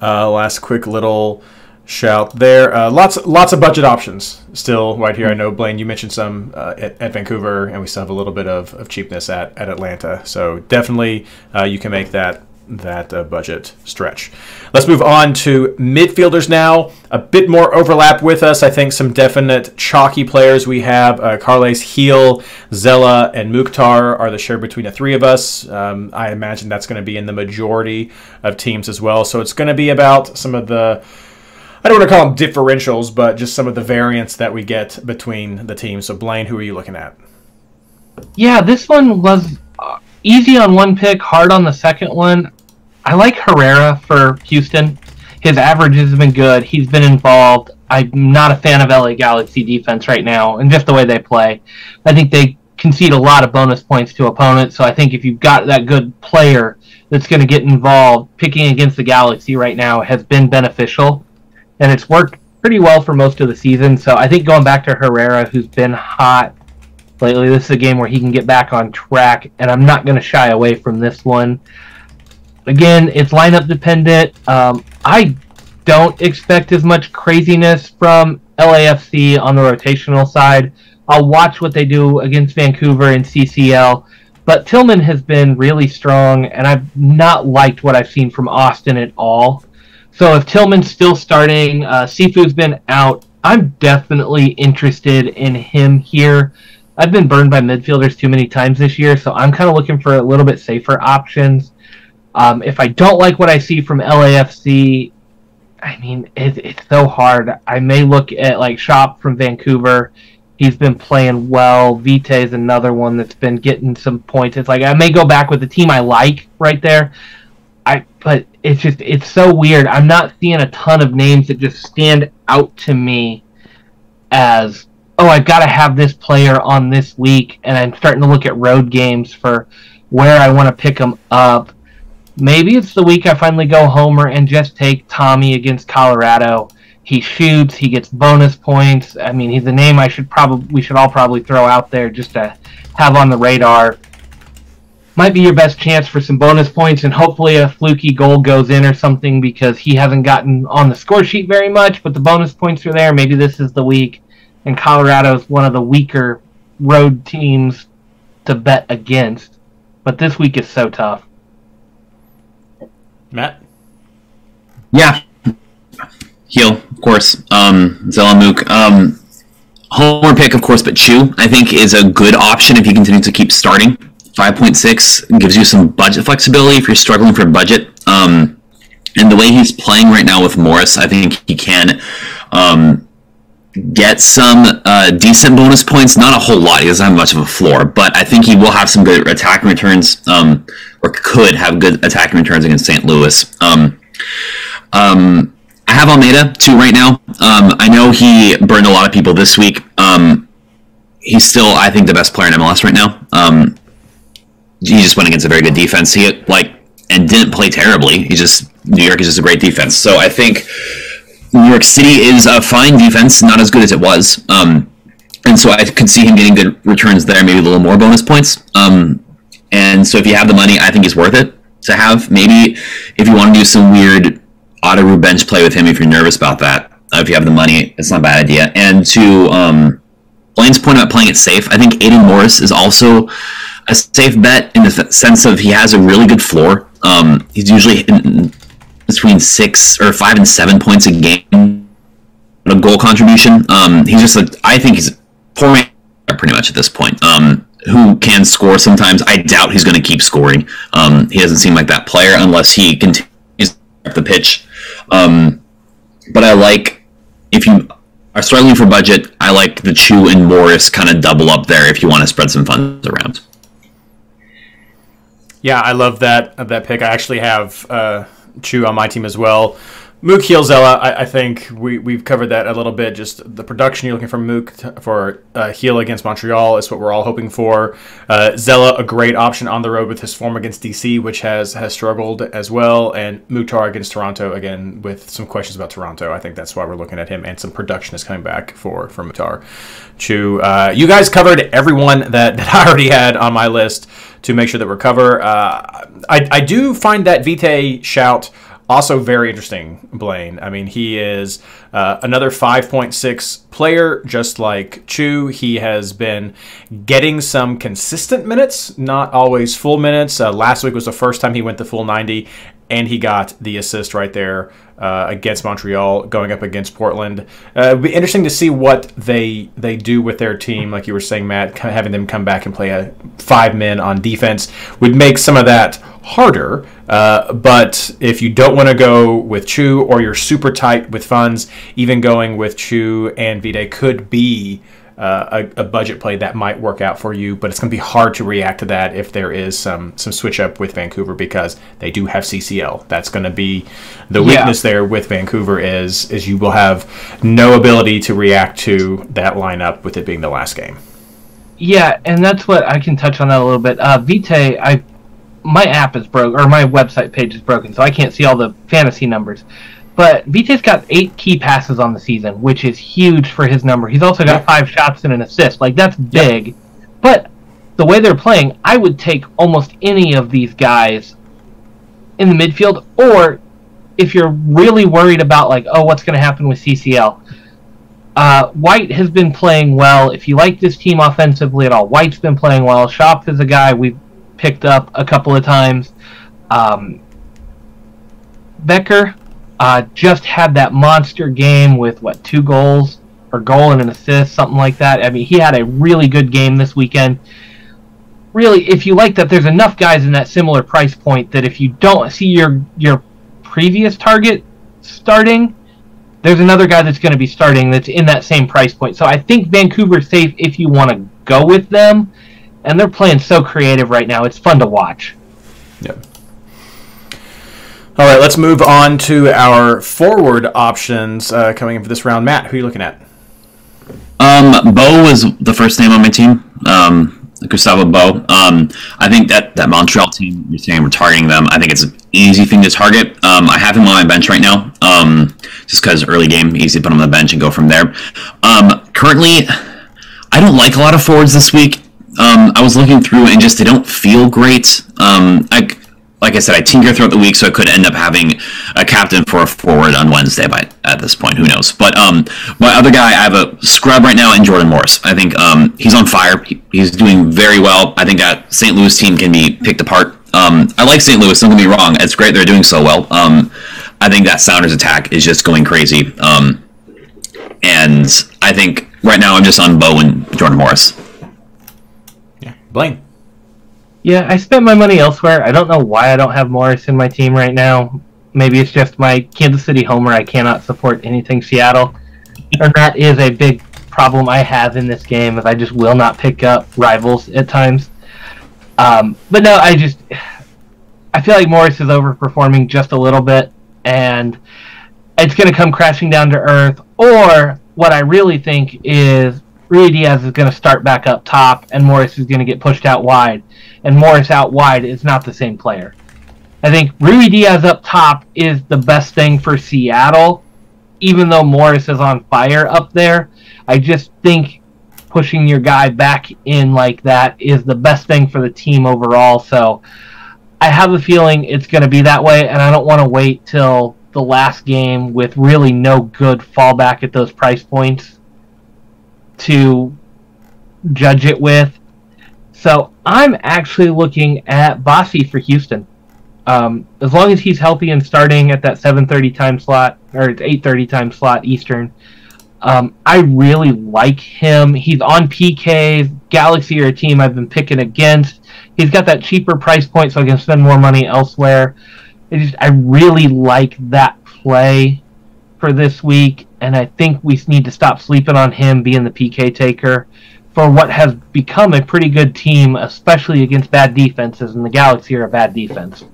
Uh, last quick little shout there. Uh, lots lots of budget options still right here. I know Blayne, you mentioned some uh, at, at, Vancouver, and we still have a little bit of, of cheapness at, at Atlanta. So definitely uh, you can make that that uh, budget stretch. Let's move on to midfielders now. A bit more overlap with us. I think some definite chalky players we have. Uh, Carles Gil, Zella, and Mukhtar are the share between the three of us. Um, I imagine that's going to be in the majority of teams as well. So it's going to be about some of the I don't want to call them differentials, but just some of the variance that we get between the teams. So, Blayne, who are you looking at? Yeah, this one was uh, easy on one pick, hard on the second one. I like Herrera for Houston. His averages have been good. He's been involved. I'm not a fan of LA Galaxy defense right now, and just the way they play. I think they concede a lot of bonus points to opponents. So I think if you've got that good player that's going to get involved, picking against the Galaxy right now has been beneficial and it's worked pretty well for most of the season. So I think going back to Herrera, who's been hot lately, this is a game where he can get back on track, and I'm not going to shy away from this one. Again, it's lineup dependent. Um, I don't expect as much craziness from LAFC on the rotational side. I'll watch what they do against Vancouver and CCL. But Tillman has been really strong, and I've not liked what I've seen from Austin at all. So if Tillman's still starting, uh, Sifu's been out. I'm definitely interested in him here. I've been burned by midfielders too many times this year, so I'm kind of looking for a little bit safer options. Um, if I don't like what I see from LAFC, I mean, it, it's so hard. I may look at like Schöpf from Vancouver. He's been playing well. Vite is another one that's been getting some points. It's like I may go back with the team I like right there. But it's just it's so weird. I'm not seeing a ton of names that just stand out to me as oh I've got to have this player on this week, and I'm starting to look at road games for where I want to pick them up. Maybe it's the week I finally go homer and just take Thommy against Colorado. He shoots, he gets bonus points. I mean, he's a name I should probably we should all probably throw out there just to have on the radar might be your best chance for some bonus points and hopefully a fluky goal goes in or something because he hasn't gotten on the score sheet very much, but the bonus points are there. Maybe this is the week. And Colorado is one of the weaker road teams to bet against. But this week is so tough. Matt? Yeah. Gil, of course. Um, Zelamuk. Um, homer pick, of course, but Chu, I think, is a good option if you continue to keep starting. 5.6 gives you some budget flexibility if you're struggling for budget. Um, and the way he's playing right now with Morris, I think he can um, get some uh, decent bonus points. Not a whole lot. He doesn't have much of a floor, but I think he will have some good attacking returns, um, or could have good attacking returns against St. Louis. Um, um, I have Almada too right now. Um, I know he burned a lot of people this week. he's still, I think, the best player in MLS right now. Um, he just went against a very good defense. He like and didn't play terribly. He just New York is just a great defense. So I think New York City is a fine defense, not as good as it was. Um, and so I could see him getting good returns there, maybe a little more bonus points. Um, and so if you have the money, I think he's worth it to have. Maybe if you want to do some weird auto bench play with him, if you're nervous about that, uh, if you have the money, it's not a bad idea. And to um, Blayne's point about playing it safe, I think Aidan Morris is also a safe bet in the sense of he has a really good floor. Um, he's usually between six or five and seven points a game, a goal contribution. Um, he's just a, I think he's poor man pretty much at this point. Um, who can score sometimes. I doubt he's going to keep scoring. Um, he doesn't seem like that player unless he continues the pitch. Um, but I like if you are struggling for budget, I like the Chu and Morris kind of double up there if you want to spread some funds around. Yeah, I love that that pick. I actually have uh, Chu on my team as well. Mook Gil-Zella, I, I, think we, we've covered that a little bit. Just the production you're looking for Mook for uh, Gil against Montreal is what we're all hoping for. Uh, Zella, a great option on the road with his form against DC, which has, has struggled as well. And Mukhtar against Toronto, again, with some questions about Toronto. I think that's why we're looking at him. And some production is coming back for, for Mukhtar. Chu, uh, you guys covered everyone that, *laughs* that I already had on my list to make sure that we're covered. Uh, I, I do find that Vite shout – also very interesting, Blayne. I mean, he is uh, another 5.6 player, just like Chu. He has been getting some consistent minutes, not always full minutes. Uh, last week was the first time he went the full 90, and he got the assist right there uh, against Montreal, going up against Portland. Uh, it'd be interesting to see what they they do with their team, like you were saying, Matt. Having them come back and play a five men on defense would make some of that harder. Uh, but if you don't want to go with Chu or you're super tight with funds, even going with Chu and Vite could be uh, a, a, budget play that might work out for you, but it's going to be hard to react to that if there is some some switch up with Vancouver because they do have CCL. That's going to be the weakness yeah. there with Vancouver is is you will have no ability to react to that lineup with it being the last game. Yeah, and that's what I can touch on that a little bit. Uh, Vite, I my app is broke or my website page is broken, so I can't see all the fantasy numbers. But Vite's got eight key passes on the season, which is huge for his number. He's also got five shots and an assist. Like that's big. Yep. But the way they're playing, I would take almost any of these guys in the midfield. Or if you're really worried about like, oh, what's going to happen with CCL, uh, White has been playing well. If you like this team offensively at all, White's been playing well. Schöpf is a guy we've picked up a couple of times. Um, Becker uh, just had that monster game with what two goals or goal and an assist, something like that. I mean, he had a really good game this weekend. Really, if you like that, there's enough guys in that similar price point that if you don't see your your previous target starting, there's another guy that's going to be starting that's in that same price point. So I think Vancouver's safe if you want to go with them, and they're playing so creative right now. It's fun to watch. Yep. All right, let's move on to our forward options uh, coming in for this round. Matt, who are you looking at? Um, Bou was the first name on my team. Um, Gustavo Bou. Um, I think that that Montreal team, you're saying we're targeting them. I think it's an easy thing to target. Um, I have him on my bench right now. Um, just because early game, easy to put him on the bench and go from there. Um, currently, I don't like a lot of forwards this week. Um, I was looking through and just they don't feel great. Um, I like I said, I tinker throughout the week, so I could end up having a captain for a forward on Wednesday. But at this point, who knows? But um, my other guy, I have a scrub right now in Jordan Morris. I think um, he's on fire. He, he's doing very well. I think that St. Louis team can be picked apart. Um, I like St. Louis. Don't get me wrong; it's great they're doing so well. Um, I think that Sounders attack is just going crazy. Um, and I think right now I'm just on Bou and Jordan Morris. Yeah, Blayne. Yeah, I spent my money elsewhere. I don't know why I don't have Morris in my team right now. Maybe it's just my Kansas City homer. I cannot support anything Seattle. and that is a big problem I have in this game, is I just will not pick up rivals at times. Um, but no, I just I feel like Morris is overperforming just a little bit, and it's going to come crashing down to earth. Or what I really think is Ruidiaz is going to start back up top, and Morris is going to get pushed out wide. And Morris out wide is not the same player. I think Ruidiaz up top is the best thing for Seattle, even though Morris is on fire up there. I just think pushing your guy back in like that is the best thing for the team overall. So I have a feeling it's going to be that way, and I don't want to wait till the last game with really no good fallback at those price points to judge it with. So I'm actually looking at Bassi for Houston. Um, as long as he's healthy and starting at that 7:30 time slot or 8:30 time slot Eastern, um, I really like him. He's on PK. Galaxy are a team I've been picking against. He's got that cheaper price point, so I can spend more money elsewhere. I just I really like that play for this week, and I think we need to stop sleeping on him being the PK taker for what has become a pretty good team, especially against bad defenses, and the Galaxy are a bad defense.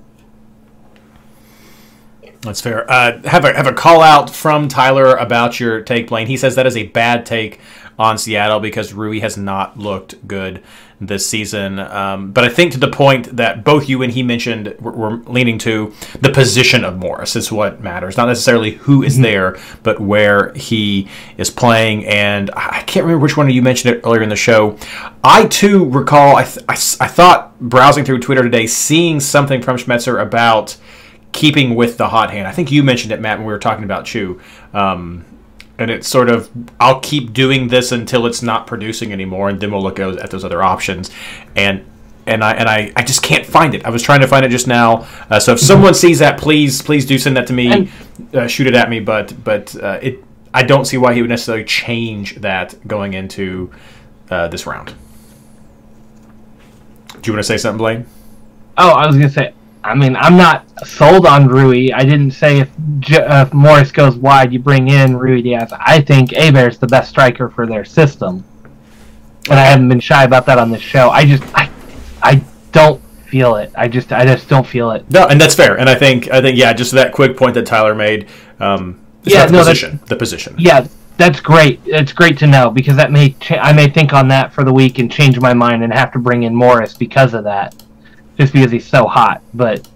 That's fair. Uh, have a have a call out from Tyler about your take, Blayne. He says that is a bad take on Seattle because Rui has not looked good this season. Um, but I think to the point that both you and he mentioned, we're, we're, leaning to the position of Morris is what matters, not necessarily who is mm-hmm. there, but where he is playing. And I can't remember which one of you mentioned it earlier in the show. I too recall, I, th- I, I thought browsing through Twitter today, seeing something from Schmetzer about keeping with the hot hand. I think you mentioned it, Matt, when we were talking about Chu. Um, and it's sort of I'll keep doing this until it's not producing anymore, and then we'll look at those other options. And and I and I, I just can't find it. I was trying to find it just now. Uh, so if someone sees that, please please do send that to me. Uh, shoot it at me. But but uh, it I don't see why he would necessarily change that going into uh, this round. Do you want to say something, Blayne? Oh, I was gonna say I mean, I'm not sold on Rui. I didn't say if, if Morris goes wide, you bring in Ruidíaz. I think is the best striker for their system, and I haven't been shy about that on this show. I just, I, I don't feel it. I just, I just don't feel it. No, and that's fair. And I think, I think, yeah, just that quick point that Tyler made. Um, yeah, the no, position. The position. Yeah, that's great. It's great to know because that may, cha- I may think on that for the week and change my mind and have to bring in Morris because of that just because he's so hot. But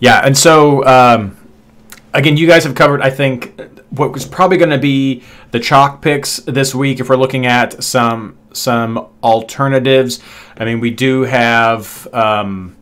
yeah, and so um, again, you guys have covered. I think what was probably going to be the chalk picks this week. If we're looking at some some alternatives, I mean, we do have um,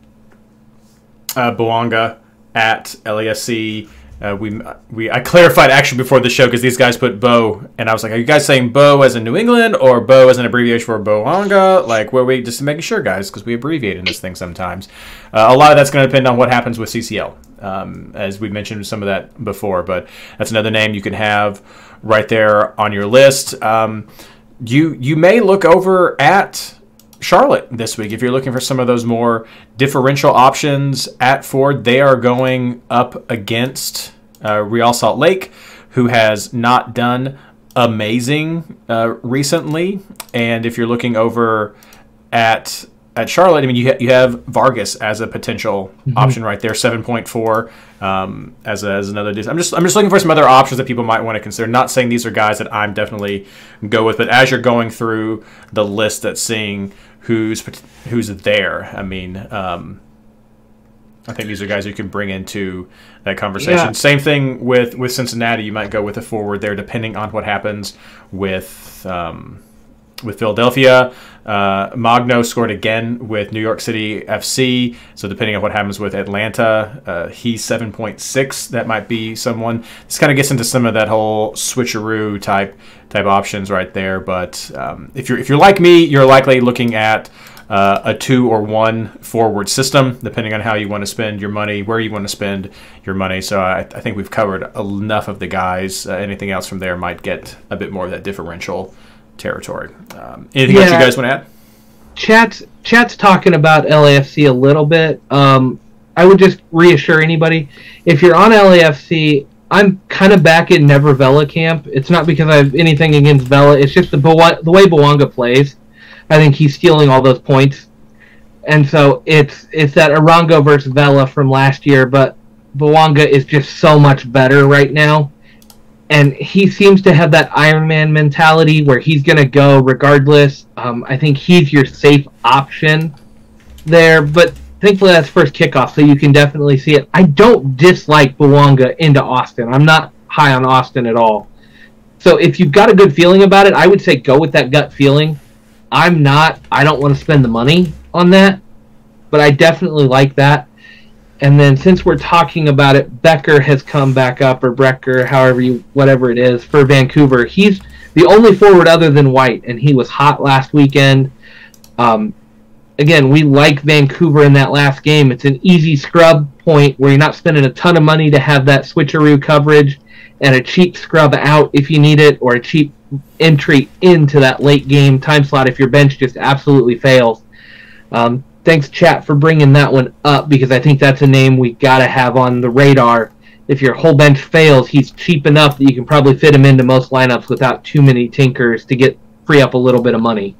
uh, Bouanga at LAFC. Uh, we we I clarified actually before the show because these guys put Bo and I was like, are you guys saying Bou as in New England or Bo as an abbreviation for Bouanga? Like, where we just making sure, guys, because we abbreviate in this thing sometimes. Uh, a lot of that's going to depend on what happens with CCL, um, as we mentioned some of that before. But that's another name you can have right there on your list. Um, you you may look over at Charlotte this week. If you're looking for some of those more differential options at Ford, they are going up against uh, Real Salt Lake, who has not done amazing uh, recently. And if you're looking over at at Charlotte, I mean, you, ha- you have Vargas as a potential mm-hmm. option right there, seven point four um, as, a, as another. I'm just I'm just looking for some other options that people might want to consider. Not saying these are guys that I'm definitely go with, but as you're going through the list that's seeing who's who's there. I mean, um, I think these are guys you can bring into that conversation. Yeah. Same thing with with Cincinnati. You might go with a forward there, depending on what happens with um, with Philadelphia. Uh, Magno scored again with New York City FC. So depending on what happens with Atlanta, uh, he's 7.6. That might be someone. This kind of gets into some of that whole switcheroo type type options right there. But um, if you're if you're like me, you're likely looking at uh, a two or one forward system, depending on how you want to spend your money, where you want to spend your money. So I, I think we've covered enough of the guys. Uh, anything else from there might get a bit more of that differential territory. Um, anything yeah, else you guys want to add? Chat's chat's talking about LAFC a little bit. Um, I would just reassure anybody if you're on LAFC. I'm kind of back in Never Vela camp. It's not because I have anything against Vela. It's just the the way Bouanga plays. I think he's stealing all those points, and so it's it's that Arango versus Vela from last year. But Bouanga is just so much better right now and he seems to have that Iron Man mentality where he's going to go regardless. Um, I think he's your safe option there, but thankfully that's first kickoff, so you can definitely see it. I don't dislike Bouanga into Austin. I'm not high on Austin at all. So if you've got a good feeling about it, I would say go with that gut feeling. I'm not. I don't want to spend the money on that, but I definitely like that. And then since we're talking about it, Becker has come back up, or Brecker, however you, whatever it is, for Vancouver. He's the only forward other than White, and he was hot last weekend. Um, again, we like Vancouver in that last game. It's an easy scrub point where you're not spending a ton of money to have that switcheroo coverage and a cheap scrub out if you need it, or a cheap entry into that late game time slot if your bench just absolutely fails. Um, thanks, chat, for bringing that one up because I think that's a name we got to have on the radar. If your whole bench fails, he's cheap enough that you can probably fit him into most lineups without too many tinkers to get free up a little bit of money.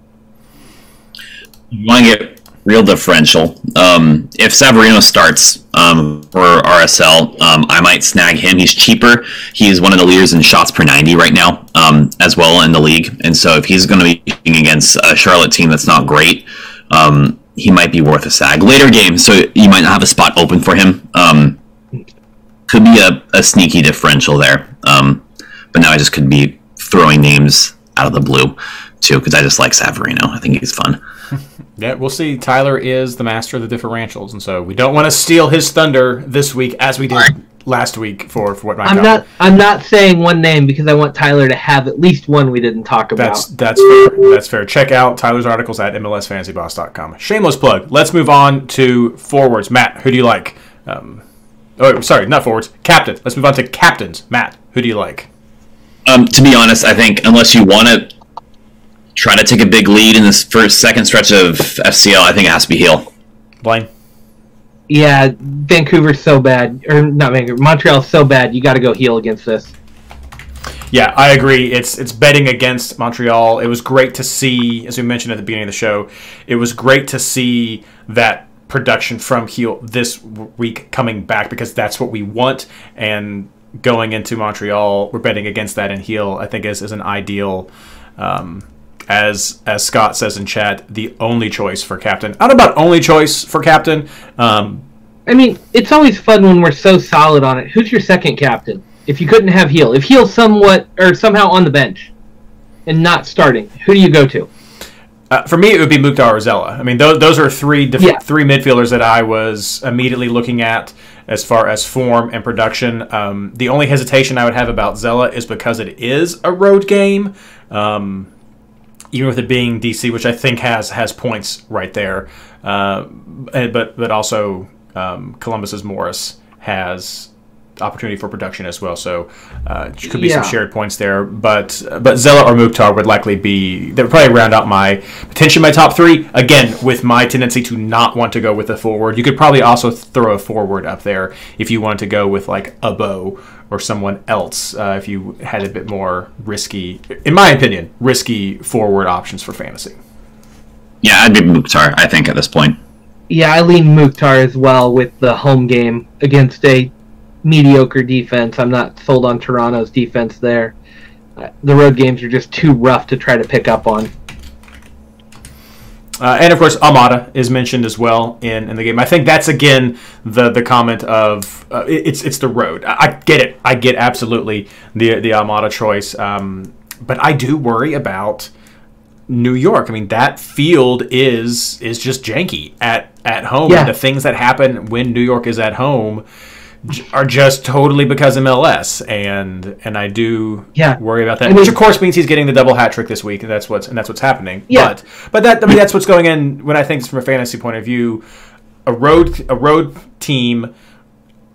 You want to get real differential. Um, if Savarino starts um, for RSL, um, I might snag him. He's cheaper. He's one of the leaders in shots per 90 right now um, as well in the league. And so if he's going to be against a Charlotte team that's not great, um, he might be worth a sag. Later game, so you might not have a spot open for him. Um, could be a, a sneaky differential there. Um, but now I just could be throwing names out of the blue too because I just like Savarino. I think he's fun. *laughs* Yeah, we'll see. Tyler is the master of the differentials, and so we don't want to steal his thunder this week as we did Right. Last week for for what my I'm not. I'm not saying one name because I want Tyler to have at least one we didn't talk about. That's that's fair. That's fair. Check out Tyler's articles at MLSFantasyBoss.com. Shameless plug. Let's move on to forwards. Matt, who do you like? Um, oh, sorry, not forwards. Captain. Let's move on to captains. Matt, who do you like? Um, to be honest, I think unless you want to try to take a big lead in this first second stretch of FCL, I think it has to be Gil. Blayne. Yeah, Vancouver's so bad, or not Vancouver. Montreal's so bad. You got to go Gil against this. Yeah, I agree. It's it's betting against Montreal. It was great to see, as we mentioned at the beginning of the show, it was great to see that production from Gil this week coming back because that's what we want. And going into Montreal, we're betting against that in Gil. I think is is an ideal. Um, as as Scott says in chat, the only choice for captain. I don't know about only choice for captain. Um, I mean, it's always fun when we're so solid on it. Who's your second captain? If you couldn't have Gil, if Gil's somewhat or somehow on the bench and not starting, who do you go to? Uh, for me, it would be Mukhtar or Zella. I mean, those, those are three def- Yeah. three midfielders that I was immediately looking at as far as form and production. Um, the only hesitation I would have about Zella is because it is a road game, um, even with it being DC, which I think has has points right there. Uh, but but also um, Columbus's Morris has opportunity for production as well. So uh, could be some shared points there. But but Zella or Mukhtar would likely be they would probably round out my potentially my top three. Again, with my tendency to not want to go with a forward, you could probably also throw a forward up there if you wanted to go with like a bow or someone else. Uh, if you had a bit more risky, in my opinion, risky forward options for fantasy. Yeah, I'd be Mukhtar, I think, at this point. Yeah, I lean Mukhtar as well with the home game against a mediocre defense. I'm not sold on Toronto's defense there. Uh, The road games are just too rough to try to pick up on. Uh, and of course, Almada is mentioned as well in, in the game. I think that's again the the comment of uh, it- it's it's the road. I, I get it. I get absolutely the the Almada choice. Um, but I do worry about New York. I mean, that field is is just janky at at home. Yeah. And the things that happen when New York is at home are just totally because MLS, and and I do Yeah. worry about that. I mean- which of course means he's getting the double hat trick this week, and that's what's and that's what's happening. Yeah. But but that I mean that's what's going in when I think from a fantasy point of view, a road a road team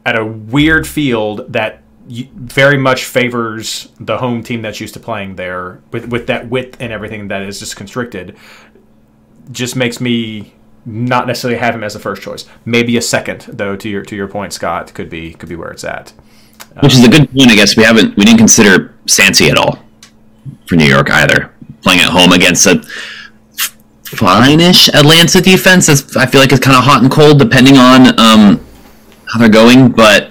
at a weird field that very much favors the home team that's used to playing there with with that width and everything that is just constricted just makes me not necessarily have him as a first choice. Maybe a second though to your to your point Scott could be could be where it's at. Which is a good point, I guess. We haven't, we didn't consider Santi at all for New York either. Playing at home against a fine-ish Atlanta defense. That's, I feel like it's kind of hot and cold depending on um, how they're going. But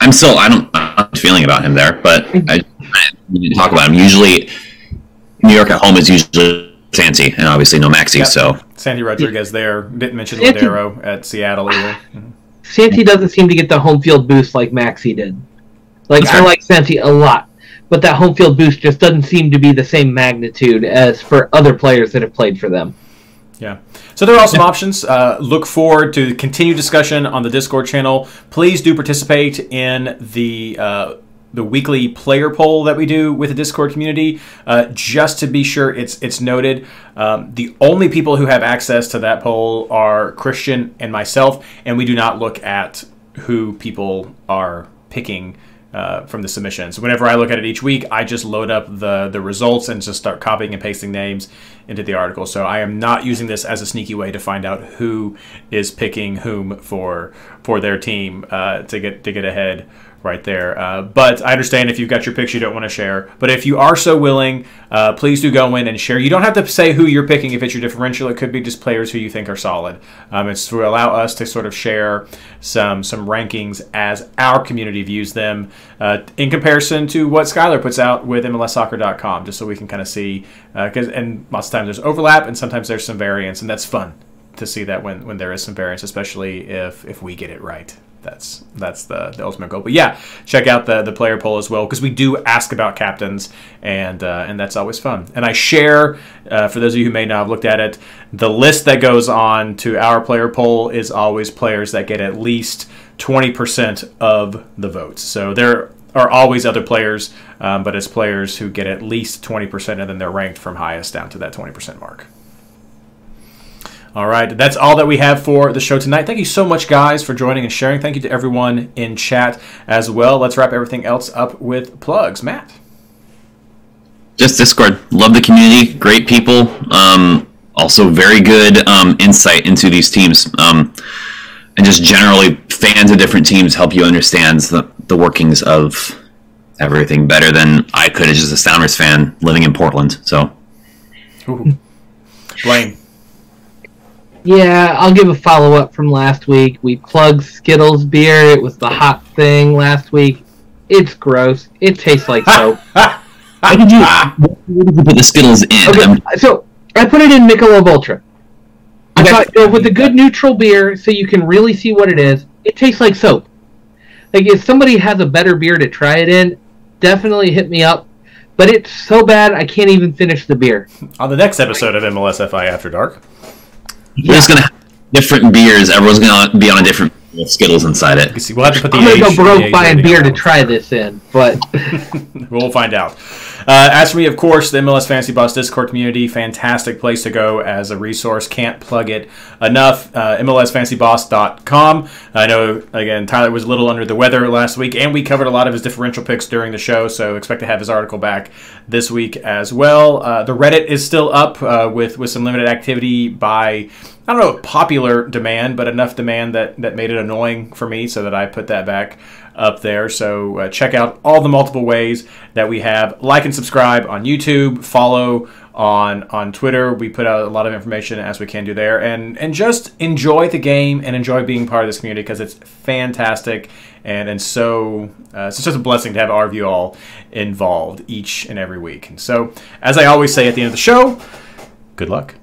I'm still, I don't, I'm not feeling about him there. But I, I talk about him. Usually, New York at home is usually Santi, and obviously no Maxi. Yep. So Santi Rodriguez there didn't mention Santi- Lodeiro at Seattle either. Santi doesn't seem to get the home field boost like Maxi did. Like I like Santi a lot, but that home field boost just doesn't seem to be the same magnitude as for other players that have played for them. Yeah. So there are some options. Uh, look forward to continued discussion on the Discord channel. Please do participate in the uh, the weekly player poll that we do with the Discord community, uh, just to be sure it's it's noted. Um, the only people who have access to that poll are Christian and myself, and we do not look at who people are picking uh, from the submissions. Whenever I look at it each week, I just load up the the results and just start copying and pasting names into the article. So I am not using this as a sneaky way to find out who is picking whom for for their team uh, to get to get ahead right there. Uh, but I understand if you've got your picks you don't want to share. But if you are so willing, uh, please do go in and share. You don't have to say who you're picking if it's your differential. It could be just players who you think are solid. Um, it's to allow us to sort of share some some rankings as our community views them uh, in comparison to what Skylar puts out with MLSsoccer.com, just so we can kind of see. Because uh, and lots of times there's overlap and sometimes there's some variance, and that's fun to see that when, when there is some variance, especially if if we get it right that's that's the, the ultimate goal. But yeah, check out the the player poll as well because we do ask about captains and uh, and that's always fun. And I share uh, for those of you who may not have looked at it, the list that goes on to our player poll is always players that get at least twenty percent of the votes. So there are always other players, um, but it's players who get at least twenty percent and then they're ranked from highest down to that twenty percent mark. All right, that's all that we have for the show tonight. Thank you so much, guys, for joining and sharing. Thank you to everyone in chat as well. Let's wrap everything else up with plugs. Matt. Just Discord. Love the community. Great people. Um, also, very good um, insight into these teams. Um, and just generally, fans of different teams help you understand the, the workings of everything better than I could as just a Sounders fan living in Portland. So, Ooh. Blayne. Yeah, I'll give a follow up from last week. We plugged Skittles beer. It was the hot thing last week. It's gross. It tastes like soap. Why did you, where did you put the Skittles in? Okay, so I put it in Michelob Ultra. I thought you know, with a good neutral beer, so you can really see what it is. It tastes like soap. Like if somebody has a better beer to try it in, definitely hit me up. But it's so bad I can't even finish the beer. On the next episode of MLSFI After Dark. We're just gonna have different beers. Everyone's gonna be on a different with Skittles inside it. See, we'll have to put the I'm gonna age- go broke buying beer to try this in, but *laughs* we'll find out. Uh, as for me, of course, the MLS Fantasy Boss Discord community, fantastic place to go as a resource. Can't plug it enough. Uh, MLSFantasyBoss.com. I know, again, Tyler was a little under the weather last week, and we covered a lot of his differential picks during the show, so expect to have his article back this week as well. Uh, the Reddit is still up uh, with, with some limited activity by, I don't know, popular demand, but enough demand that, that made it annoying for me, so that I put that back up there. So uh, check out all the multiple ways that we have. Like and subscribe on YouTube. Follow on on Twitter. We put out a lot of information as we can do there, and and just enjoy the game and enjoy being part of this community because it's fantastic and and so uh, it's just a blessing to have our of you all involved each and every week. And so, as I always say at the end of the show, good luck.